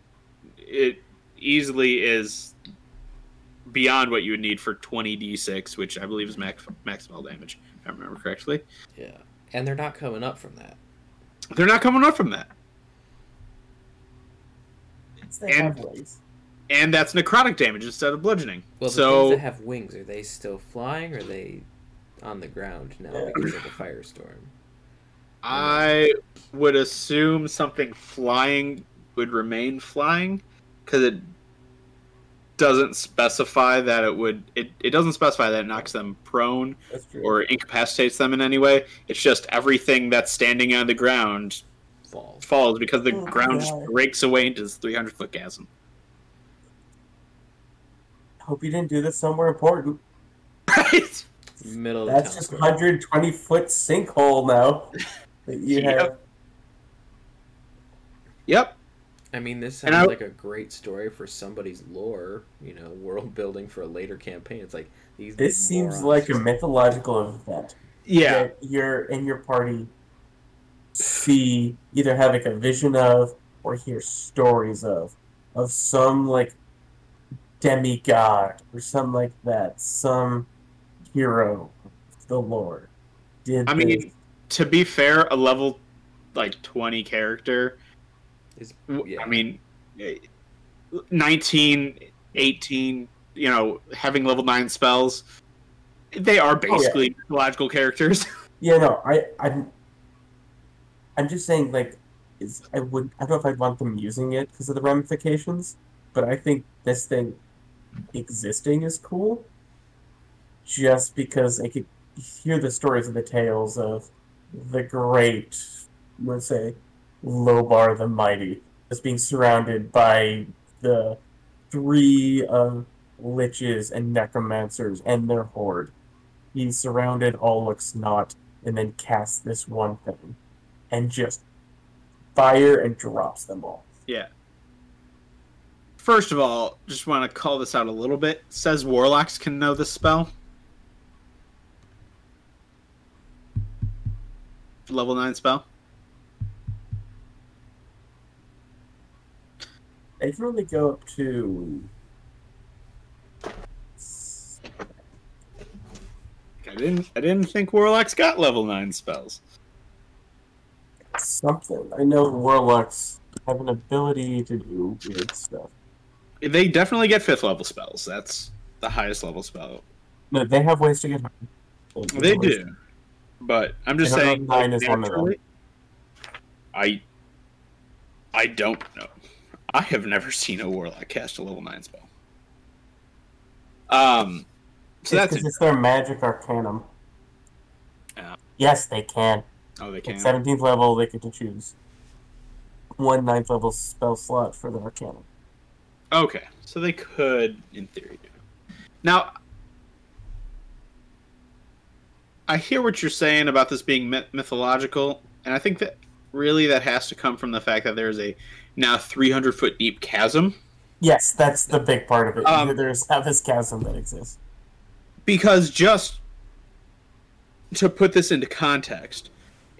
it easily is beyond what you would need for 20d6, which I believe is max, max fall damage, if I remember correctly. Yeah. And they're not coming up from that. They're not coming up from that. They have And- And that's necrotic damage instead of bludgeoning. Well, the so things that have wings, are they still flying or are they on the ground now because of the firestorm? I would assume something flying would remain flying because it doesn't specify that it would. It, it doesn't specify that it knocks them prone or incapacitates them in any way. It's just everything that's standing on the ground Falls. falls because the Oh, ground just breaks away into this 300 foot chasm. Hope you didn't do this somewhere important. Right? Middle That's just the town square. 120 foot sinkhole now that you Yep. have. Yep. I mean, this sounds I- like a great story for somebody's lore, you know, world building for a later campaign. It's like these. This seems like a mythological event. Yeah. that you're in your party see either have like a vision of or hear stories of of some like demigod or something like that some hero the lord did I mean, to be fair, a level like 20 character Is, yeah. I mean, eh, 19, 18, you know, having level 9 spells, they are basically mythological characters. yeah no i i'm i'm just saying like is i would i don't know if i'd want them using it because of the ramifications but i think this thing existing is cool just because i could hear the stories of the tales of the great let's say lobar the mighty as being surrounded by the three of liches and necromancers and their horde. He's surrounded all looks not and then casts this one thing and just fire and drops them all yeah. First of all, just want to call this out a little bit. It says warlocks can know this spell. Level 9 spell. they can only go up to I didn't I didn't think warlocks got level 9 spells. Something i know warlocks have an ability to do weird stuff They definitely get 5th level spells. That's the highest level spell. no they have ways to get. They ways- do. But I'm just I don't know saying nine is one of them. I I don't know. I have never seen a warlock cast a level nine spell. Um so It's that's it's their magic arcanum Yeah. yes they can oh they At can. 17th level they get to choose one ninth level spell slot for the arcanum Okay. So they could in theory do. Now I hear what you're saying about this being myth- mythological, and I think that really that has to come from the fact that there's a now 300 foot deep chasm. Yes, that's the big part of it. Um, There's now this chasm that exists. Because just to put this into context,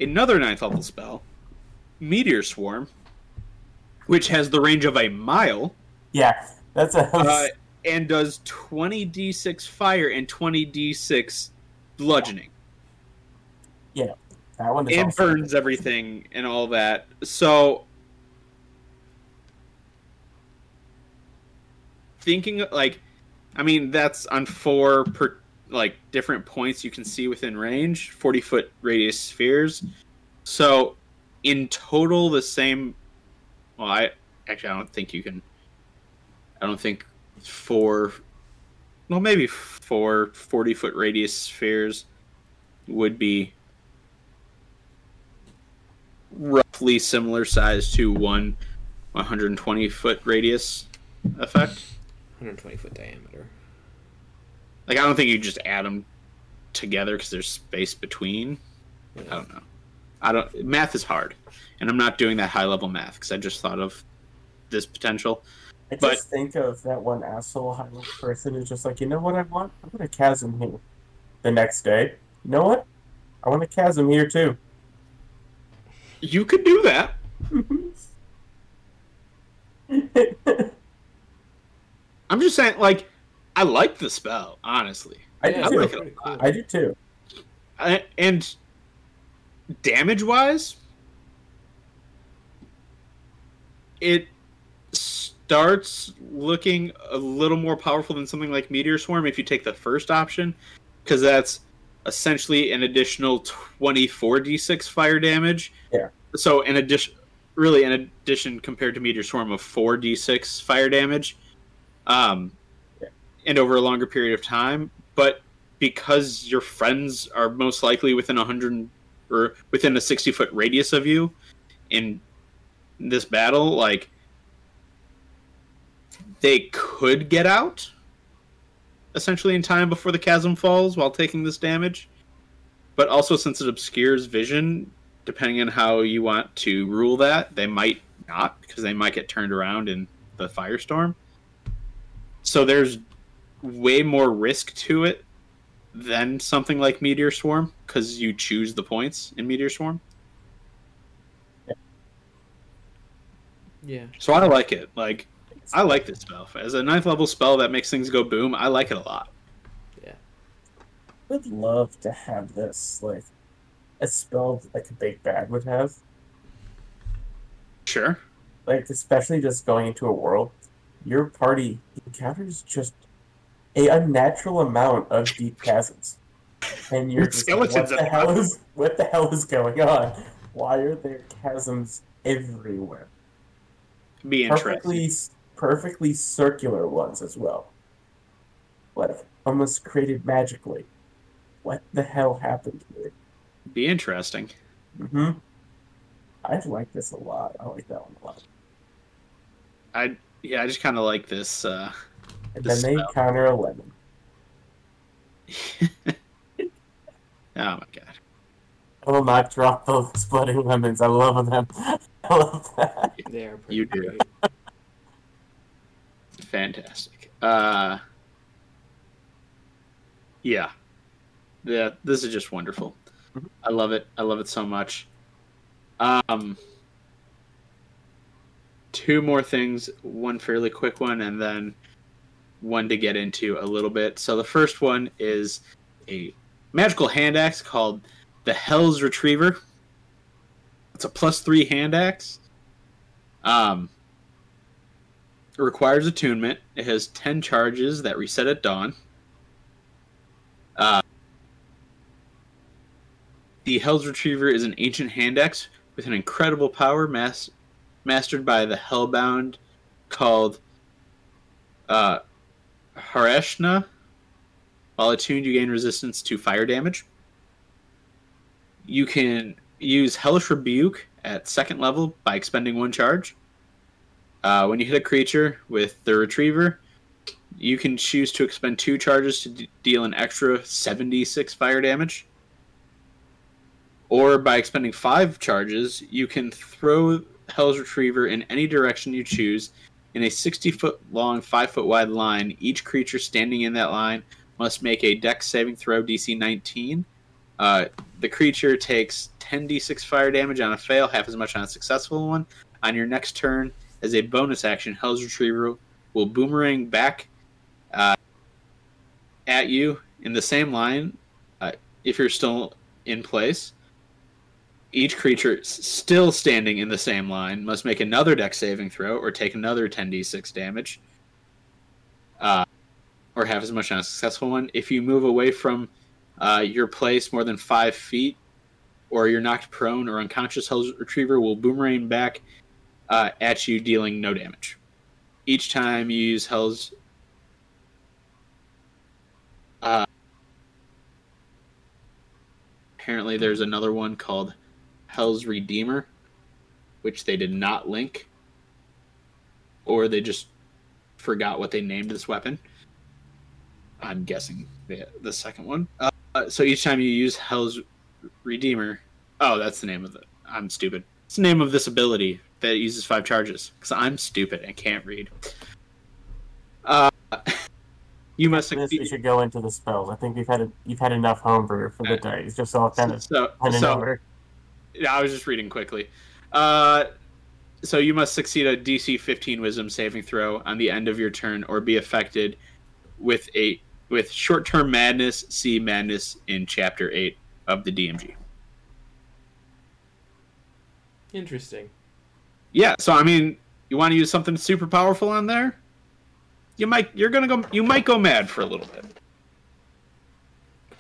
another ninth level spell, Meteor Swarm, which has the range of a mile, Yeah, that's a. uh, and does 20d6 fire and 20d6 bludgeoning. Yeah, that one It burns everything and all that. So thinking like I mean that's on four per like different points you can see within range, 40 foot radius spheres. So in total the same well I actually I don't think you can I don't think four well maybe four 40 foot radius spheres would be roughly similar size to one 120 foot radius effect. 120 foot diameter. Like I don't think you just add them together because there's space between. I don't know. I don't. Math is hard, and I'm not doing that high level math because I just thought of this potential. I just think of that one asshole high level person who's just like, you know what I want? I want a chasm here. The next day, you know what? I want a chasm here too. You could do that. I'm just saying, like, I like the spell, honestly. I do I like too. it. pretty cool. I do too. I, and damage wise, it starts looking a little more powerful than something like Meteor Swarm if you take the first option, because that's essentially an additional 24d6 fire damage. Yeah. So, in addition, really, in addition compared to Meteor Swarm of 4d6 fire damage, um, Yeah. And over a longer period of time. But because your friends are most likely within a hundred or within a sixty foot radius of you in this battle, like they could get out essentially in time before the chasm falls while taking this damage. But also since it obscures vision, depending on how you want to rule that, they might not because they might get turned around in the firestorm. So there's way more risk to it than something like Meteor Swarm because you choose the points in Meteor Swarm. Yeah. So I like it. Like I like this spell as a ninth level spell that makes things go boom. I like it a lot. Yeah. Would love to have this like a spell like a big bad would have. Sure. Like especially just going into a world, your party encounters just a unnatural amount of deep chasms. And you're just like, what the hell is what the hell is going on? Why are there chasms everywhere? Be interesting. Perfectly perfectly circular ones as well. Like almost created magically. What the hell happened here? Be interesting. Mm-hmm. I like this a lot. I like that one a lot. I yeah, I just kind of like this. Uh, And The then they spell. counter a lemon. oh my god. I will not drop those splitting lemons. I love them. I love that. They are pretty You do. great. Fantastic. Uh, yeah, yeah. This is just wonderful. Mhm. I love it. I love it so much. Um, two more things. One fairly quick one, and then one to get into a little bit. So the first one is a magical hand axe called the Hell's Retriever. It's a plus three hand axe. Um, it requires attunement. It has 10 charges that reset at dawn. Uh, the Hell's Retriever is an ancient hand axe with an incredible power mas- mastered by the Hellbound called uh, Hareshna. While attuned, you gain resistance to fire damage. You can use Hellish Rebuke at second level by expending one charge. Uh, when you hit a creature with the Retriever, you can choose to expend two charges to d- deal an extra 76 fire damage. Or by expending five charges, you can throw Hell's Retriever in any direction you choose in a 60 foot long, 5 foot wide line. Each creature standing in that line must make a dex saving throw DC 19. Uh, the creature takes 10d6 fire damage on a fail, half as much on a successful one. On your next turn, as a bonus action, Hell's Retriever will boomerang back uh, at you in the same line uh, if you're still in place. Each creature still standing in the same line must make another dex saving throw or take another 10d6 damage. Uh, or have as much on a successful one. If you move away from uh, your place more than five feet, or you're knocked prone or unconscious, Hell's Retriever will boomerang back uh, at you, dealing no damage. Each time you use Hell's. Uh, apparently, there's another one called Hell's Redeemer, which they did not link, or they just forgot what they named this weapon. I'm guessing the, the second one. Uh, so each time you use Hell's Redeemer, oh, that's the name of it. I'm stupid. It's the name of this ability that uses five charges because I'm stupid and can't read. Uh, you must This, we should go into the spells. I think we've had a, you've had enough homebrew for the day. It's just all kind of So, so over. Yeah, I was just reading quickly. Uh, so you must succeed a DC 15 Wisdom saving throw on the end of your turn, or be affected with a with short-term madness. See madness in Chapter Eight of the DMG. Interesting. Yeah, so I mean, you want to use something super powerful on there? You might. You're gonna go. You might go mad for a little bit.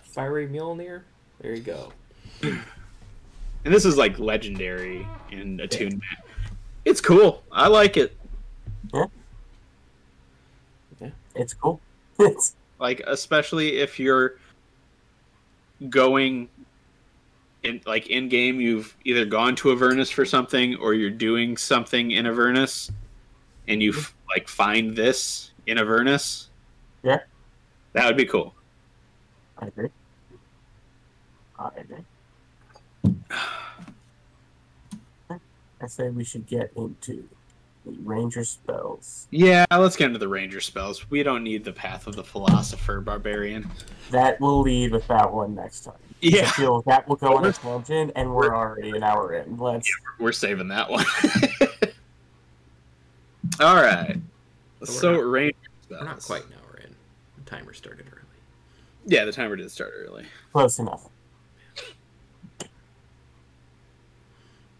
Fiery Mjolnir. There you go. And this is like legendary in attunement. It's cool. I like it. Yeah. It's cool. It's like especially if you're going in like in game you've either gone to avernus for something or you're doing something in avernus and you f- like find this in avernus Yeah. that would be cool I agree. I agree. I say we should get into the ranger spells. yeah let's get into the ranger spells we don't need the path of the philosopher barbarian That will lead with that one next time. I yeah feel that will go on a tangent, and we're already an hour in. Let's. we're saving that one all right we're so not- ranger We're not spells. quite an hour in. The timer started early. yeah the timer did start early Close enough.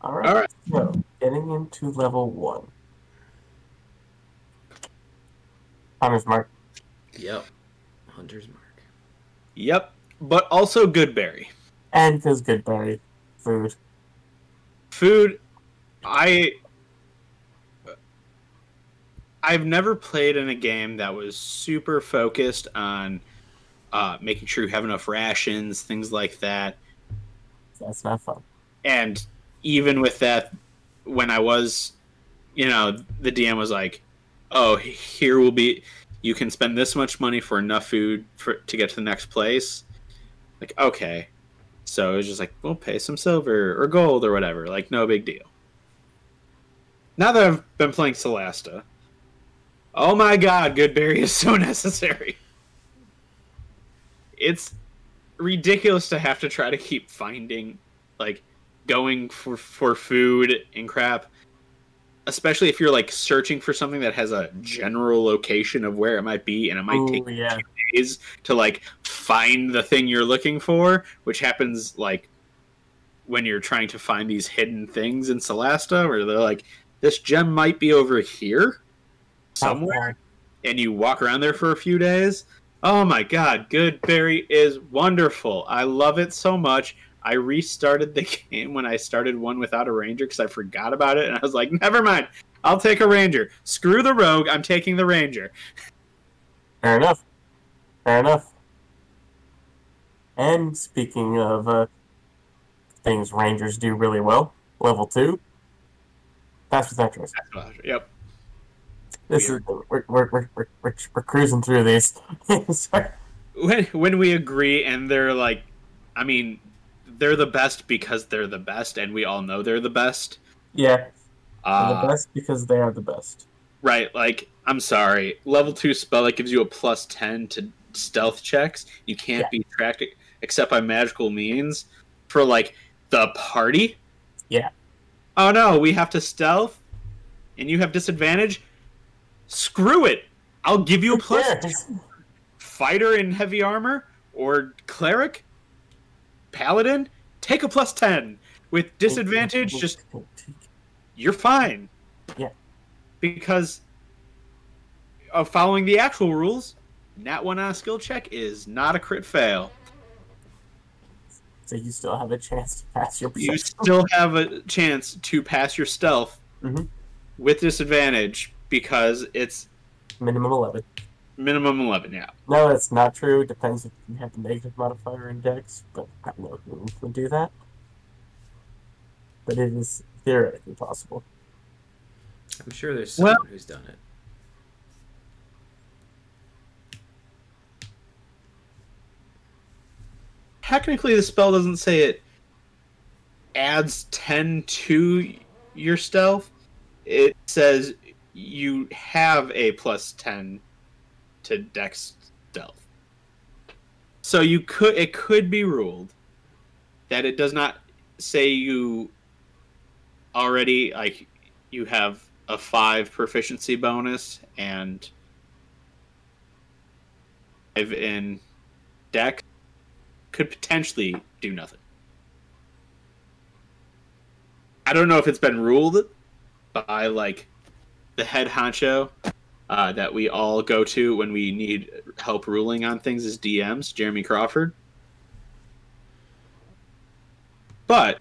All right. All right. So, getting into level one. Hunter's Mark. Yep. Hunter's Mark. Yep, but also Goodberry. And because Goodberry. Food. Food, I I've never played in a game that was super focused on uh, making sure you have enough rations, things like that. That's not fun. And even with that, when I was, you know, the DM was like, "Oh, here will be, you can spend this much money for enough food for to get to the next place." Like, okay, so it was just like, we'll pay some silver or gold or whatever. Like, no big deal. Now that I've been playing Solasta, oh my god, Goodberry is so necessary. It's ridiculous to have to try to keep finding, like, going for for food and crap. Especially if you're like searching for something that has a general location of where it might be, and it might take Ooh, yeah. days to like find the thing you're looking for, which happens like when you're trying to find these hidden things in Solasta, where they're like, this gem might be over here somewhere, and you walk around there for a few days. Oh my god, Goodberry is wonderful. I love it so much. I restarted the game when I started one without a ranger because I forgot about it, and I was like, never mind. I'll take a ranger. Screw the rogue. I'm taking the ranger. Fair enough. Fair enough. And speaking of uh, things Rangers do really well, level two. That's what that is. That's what I Yep. This is we're, we're, we're, we're, we're, cruising through these. When when we agree and they're like i mean they're the best because they're the best, and we all know they're the best. Yeah, they're Uh, the best because they are the best. Right, like I'm sorry, level two spell that gives you a plus ten to stealth checks. You can't be tracked except by magical means for like the party. Yeah. Oh no, we have to stealth, and you have disadvantage. Screw it! I'll give you a plus Yeah. fighter in heavy armor or cleric, paladin. Take a plus ten with disadvantage. Just you're fine. Yeah. Because of following the actual rules, nat one on a skill check is not a crit fail. So you still have a chance to pass your You still have a chance to pass your stealth Mhm. with disadvantage because it's minimum eleven. Minimum eleven. Yeah. No, it's not true. It Depends if you have the negative modifier index, but I don't know who would do that. But it is theoretically possible. I'm sure there's someone Well- who's done it. Technically, the spell doesn't say it adds 10 to your stealth. It says you have a plus 10 to dex stealth. So you could it could be ruled that it does not say you already like you have a 5 proficiency bonus and five in dex could potentially do nothing. I don't know if it's been ruled by like the head honcho uh, that we all go to when we need help ruling on things as DMs, Jeremy Crawford. But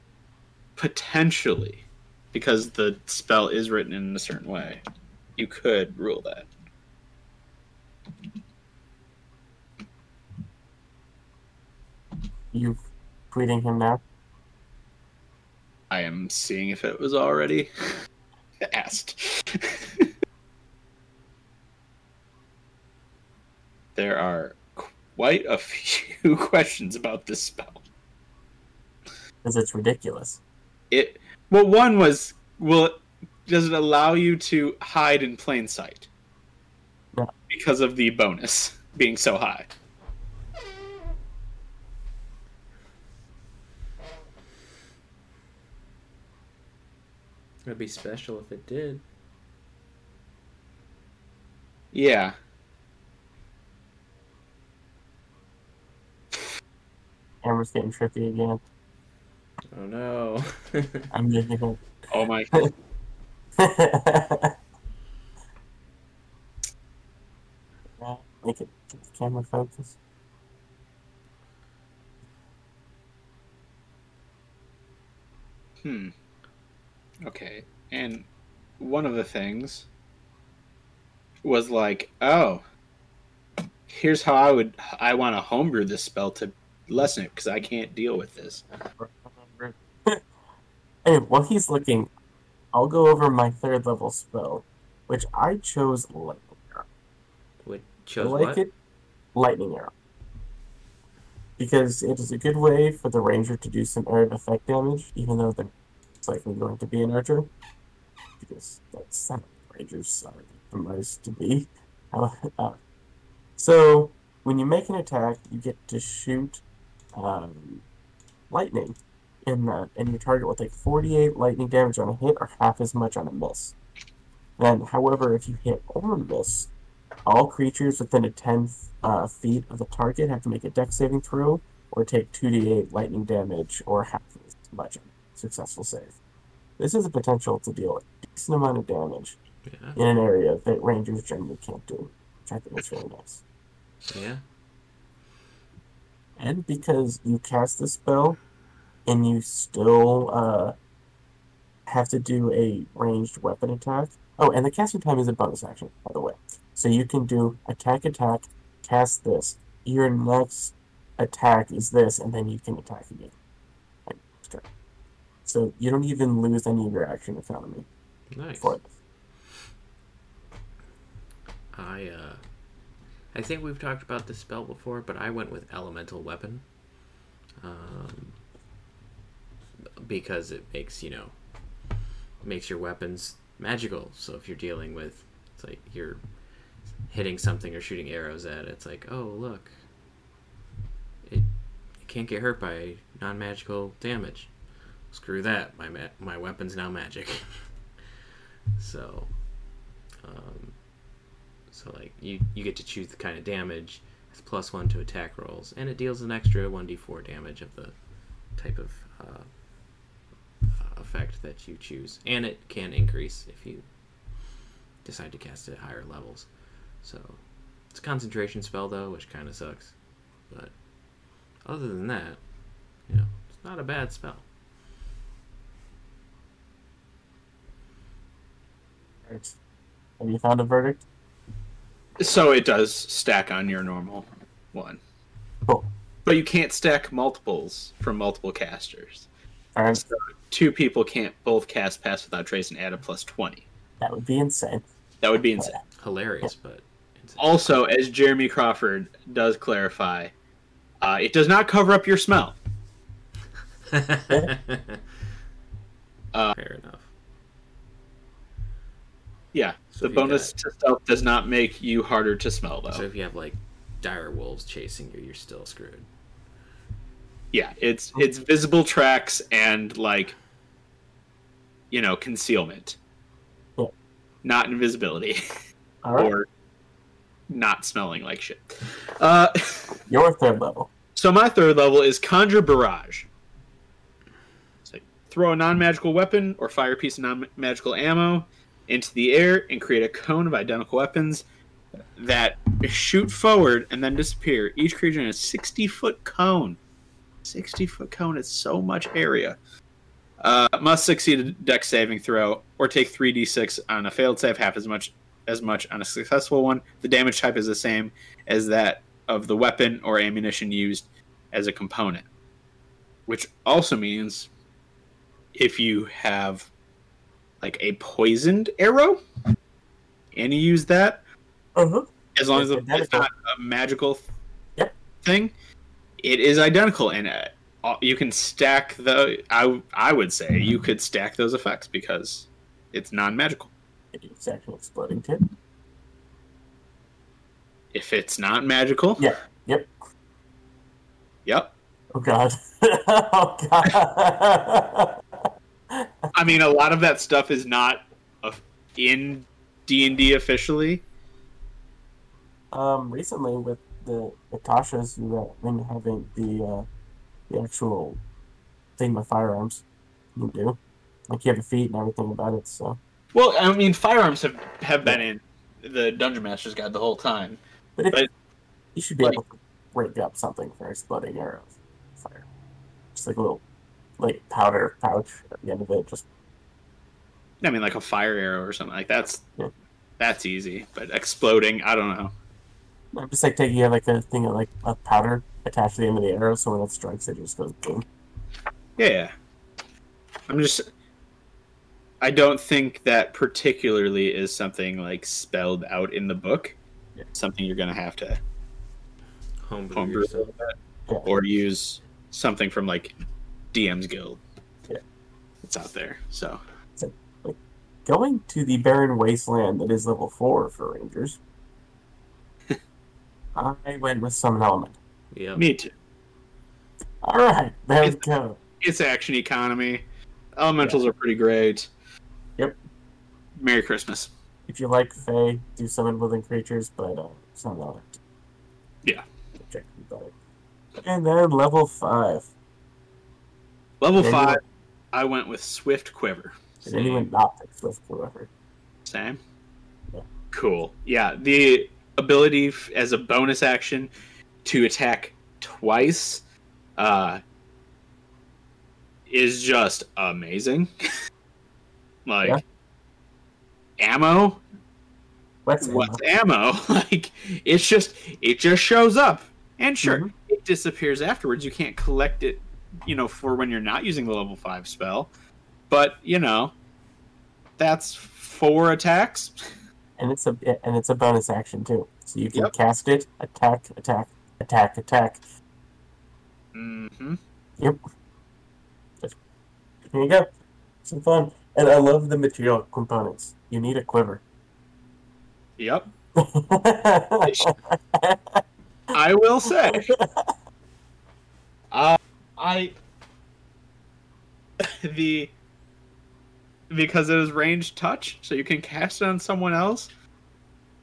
potentially, because the spell is written in a certain way, you could rule that. You tweeting him now? I am seeing if it was already asked. there are quite a few questions about this spell. Because it's ridiculous. It well, one was will it, does it allow you to hide in plain sight? No. Because of the bonus being so high. It'd be special if it did. Yeah. Camera's getting trippy again. Oh no. I'm him. Oh my. Make it get the camera focus. Hmm. Okay. And one of the things was like, oh, here's how I would I want to homebrew this spell to lessen it because I can't deal with this. Hey, while he's looking, I'll go over my third level spell, which I chose lightning arrow. I chose like what? it, lightning arrow, because it is a good way for the ranger to do some area of effect damage, even though they're likely going to be an archer, because that's how rangers are the most to be. Uh, so when you make an attack, you get to shoot um, lightning in that, and your target will take 48 lightning damage on a hit or half as much on a miss. Then, however, if you hit or miss, all creatures within a 10 uh, feet of the target have to make a dex saving throw or take 2d8 lightning damage or half as much on a successful save. This has the potential to deal a decent amount of damage Yeah. in an area that rangers generally can't do, which I think is really nice. Yeah. And because you cast the spell and you still uh, have to do a ranged weapon attack. Oh, and the casting time is a bonus action, by the way. So you can do attack, attack, cast this. Your next attack is this, and then you can attack again. So you don't even lose any of your action economy Nice. I uh I think we've talked about this spell before, but I went with elemental weapon. Um because it makes you know makes your weapons magical. So if you're dealing with it's like you're hitting something or shooting arrows at, it, it's like oh look, it, it can't get hurt by non magical damage. Screw that, my ma- my weapon's now magic. so, um, so like you you get to choose the kind of damage. It's plus one to attack rolls, and it deals an extra one d4 damage of the type of uh, effect that you choose, and it can increase if you decide to cast it at higher levels. So it's a concentration spell though, which kind of sucks. But other than that, you know, it's not a bad spell. Have you found a verdict? So it does stack on your normal one. Cool. But you can't stack multiples from multiple casters. All right. So two people can't both cast Pass Without Trace and add a plus 20. That would be insane. That would be insane. Hilarious, but it's Also, as Jeremy Crawford does clarify, uh, it does not cover up your smell. Uh, fair enough. Yeah, So the if you bonus to stealth does not make you harder to smell, though. So if you have like dire wolves chasing you, you're still screwed. yeah, it's it's visible tracks and like, you know, concealment, Yeah. not invisibility All right. or not smelling like shit. Uh, Your third level. So my third level is Conjure Barrage. So throw a non-magical weapon or fire a piece of non-magical ammo into the air and create a cone of identical weapons that shoot forward and then disappear. Each creature in a 60-foot cone. 60-foot cone is so much area. Uh, must succeed a dex saving throw or take 3d6 on a failed save, half as much as much on a successful one. The damage type is the same as that of the weapon or ammunition used as a component. Which also means if you have like a poisoned arrow and you use that, Uh-huh. as long as It's it's not a magical Yep. thing, it is identical and uh, you can stack the I I would say you could stack those effects because it's non-magical. It's actually exploding too. If it's not magical, Yeah. Yep. yep. Oh god. oh god. I mean, a lot of that stuff is not in D and D officially. um, recently with the Akashas, you have been having the uh, the actual thing with firearms. You do. Like you have a feat and everything about it. So, Well, I mean, firearms have have been in the Dungeon Master's Guide the whole time. but, if, But- you should be like- able to break up something for exploding arrows. Fire. Just like a little like powder pouch at the end of it. Just I mean, like a fire arrow or something like that's Yeah. that's easy. But exploding, I don't know. I'm just like taking like a thing of like a powder attached to the end of the arrow, so when it strikes, it just goes boom. Yeah, yeah. I'm just. I don't think that particularly is something like spelled out in the book. Yeah. Something you're gonna have to Homebrew homebrew yourself. little bit, Yeah. or use something from like DM's Guild. Yeah. It's out there, so Going to the barren wasteland that is level four for rangers. I went with summon element. Yeah, me too. All right, there we go. It's action economy. Elementals are pretty great. Yep. Merry Christmas. If you like Fae, do summon within creatures, but uh, summon element. Yeah. Objectively better. And then level five. Level five, I went with Swift Quiver. Did anyone not pick Swift Quiver? Same. Yeah. Cool. Yeah, the ability f- as a bonus action to attack twice uh, is just amazing. like Yeah. ammo. What's What's ammo? like it's just it just shows up, and sure, Mhm. it disappears afterwards. You can't collect it, you know, for when you're not using the level five spell. But you know, that's four attacks. and it's a and it's a bonus action too. So you can Yep. cast it, attack, attack, attack, attack. hmm Yep. Here you go. Some fun. And I love the material components. You need a quiver. Yep. I will say. Uh, I the because it is range touch, so you can cast it on someone else.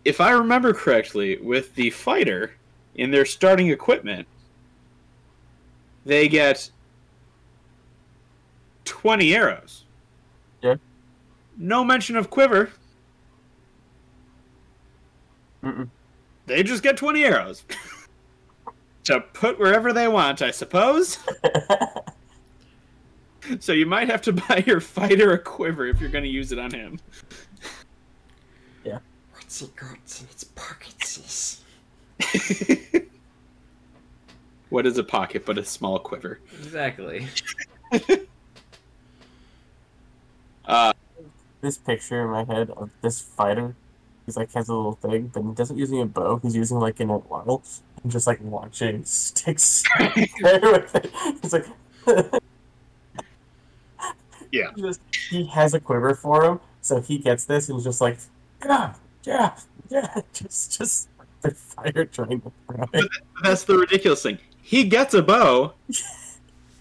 If I remember correctly, with the fighter in their starting equipment, they get twenty arrows. Yeah. No mention of quiver. Mm-mm. They just get twenty arrows to put wherever they want, I suppose. So you might have to buy your fighter a quiver if you're going to use it on him. Yeah. What's it got in its pockets? what is a pocket but a small quiver? Exactly. Uh, this picture in my head of this fighter. He's like has a little thing, but he doesn't using a bow. He's using like an atlatl just like launching sticks with it. He's like, Yeah. He, just, he has a quiver for him, so he gets this and he's just like, yeah, yeah, yeah, just just the fire trying to throw it. that's the ridiculous thing. He gets a bow.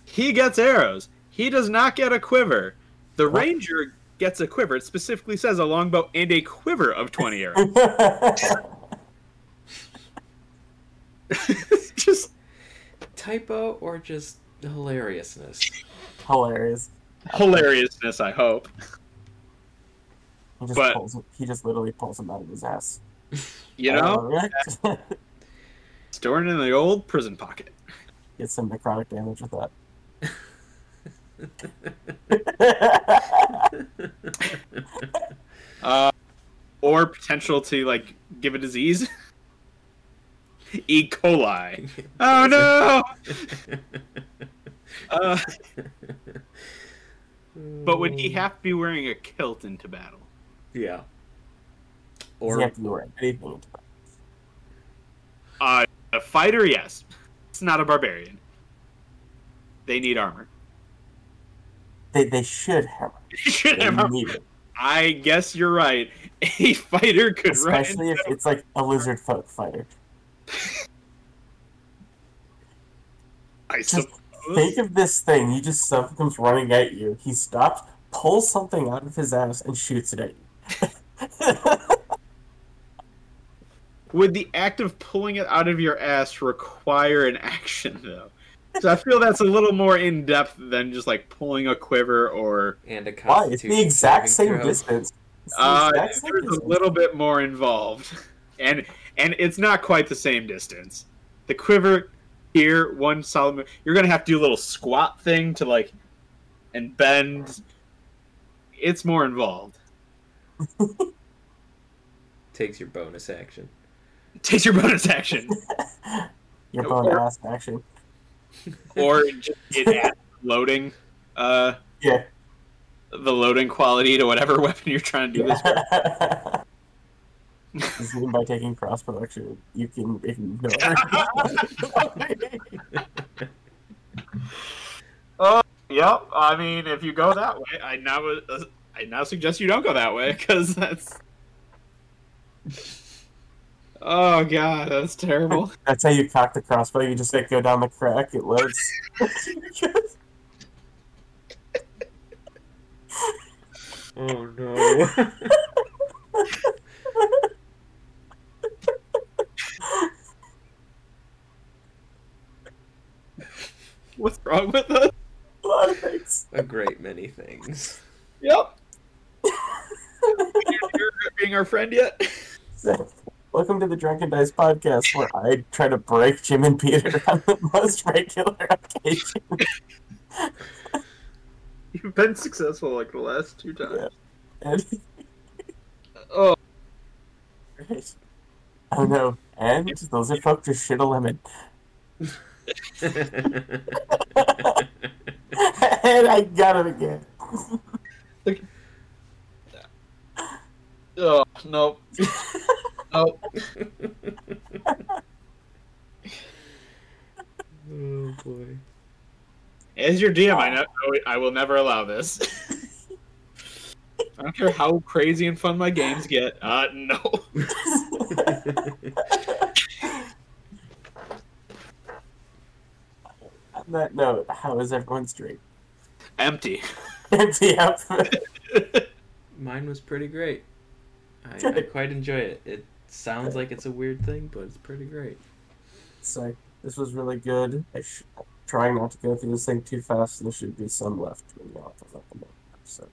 He gets arrows. He does not get a quiver. The What? ranger gets a quiver. It specifically says a longbow and a quiver of 20 arrows. just Typo or just hilariousness? Hilarious. hilariousness, I hope. He just But- pulls. He just literally pulls him out of his ass. You know, Alright. storing in the old prison pocket. Get some necrotic damage with that. Uh, or potential to like give a disease. E. coli. Oh no! Uh, but would he have to be wearing a kilt into battle? Yeah. Or he have to be wearing anything? Uh, a fighter, yes. It's not a barbarian. They need armor. They, they should have. They should They have armor. it. I guess you're right. A fighter could run. Especially if it's like a lizard folk fighter. I Just suppose. think of this thing. You just stuff comes running at you. He stops, pulls something out of his ass, and shoots it at you. Would the act of pulling it out of your ass require an action, though? So I feel that's a little more in depth than just like pulling a quiver or. and a Why? It's the exact same throw. distance. It's the Uh, exact same there's a little bit more involved, and and it's not quite the same distance. The quiver here, one solid. move, You're gonna have to do a little squat thing to like, and bend. It's more involved. Takes your bonus action. Takes your bonus action, Your Or- bone ass action. or just it adds loading, uh, Yeah. the loading quality to whatever weapon you're trying to do this. with. Just even by taking cross production, you can ignore. Oh, yep. I mean, if you go that way, I now uh, I now suggest you don't go that way because that's. Oh god, that's terrible. That's how you cock the crossbow. You just like go down the crack. It loads. Oh no. What's wrong with us? a lot of things. a great many things. Yep. You're being our friend yet? Welcome to the Drunken Dice podcast, where I try to break Jim and Peter on the most regular occasion. You've been successful like the last two times. And, Oh, right. Oh no! And those are folk just shit a lemon. and I got it again. oh nope. nope. oh boy. As your DM, I know I will never allow this. I don't care how crazy and fun my games get. Uh, no. On that note, how is everyone's drink? Empty. Empty up. Mine was pretty great. I, I quite enjoy it. It sounds like it's a weird thing, but it's pretty great. so this was really good. I sh- I'm trying not to go through this thing too fast. There should be some left when you have to let them know. So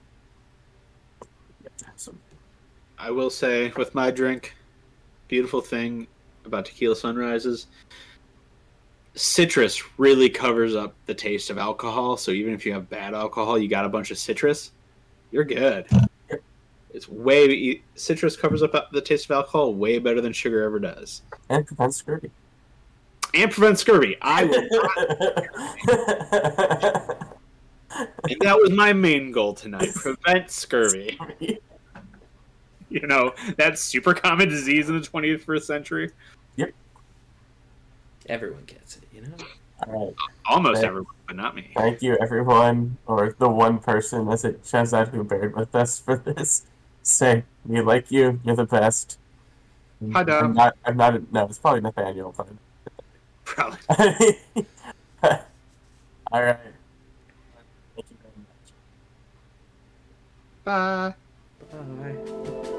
you have to have some. I will say, with my drink, beautiful thing about tequila sunrises, citrus really covers up the taste of alcohol. So even if you have bad alcohol, you got a bunch of citrus, you're good. It's way citrus covers up the taste of alcohol way better than sugar ever does, And prevent scurvy. and prevents scurvy. I will, and that was my main goal tonight: prevent scurvy. You know that super common disease in the 21st century. Everyone gets it, you know? All right. Almost Okay. everyone, but not me. Thank you, everyone, or the one person, as it turns out, who bared with us for this. Say, we like you. You're the best. Hi, Dom. I'm not. I'm not. No, it's probably Nathaniel, but. Probably. All right. Thank you very much. Bye. Bye.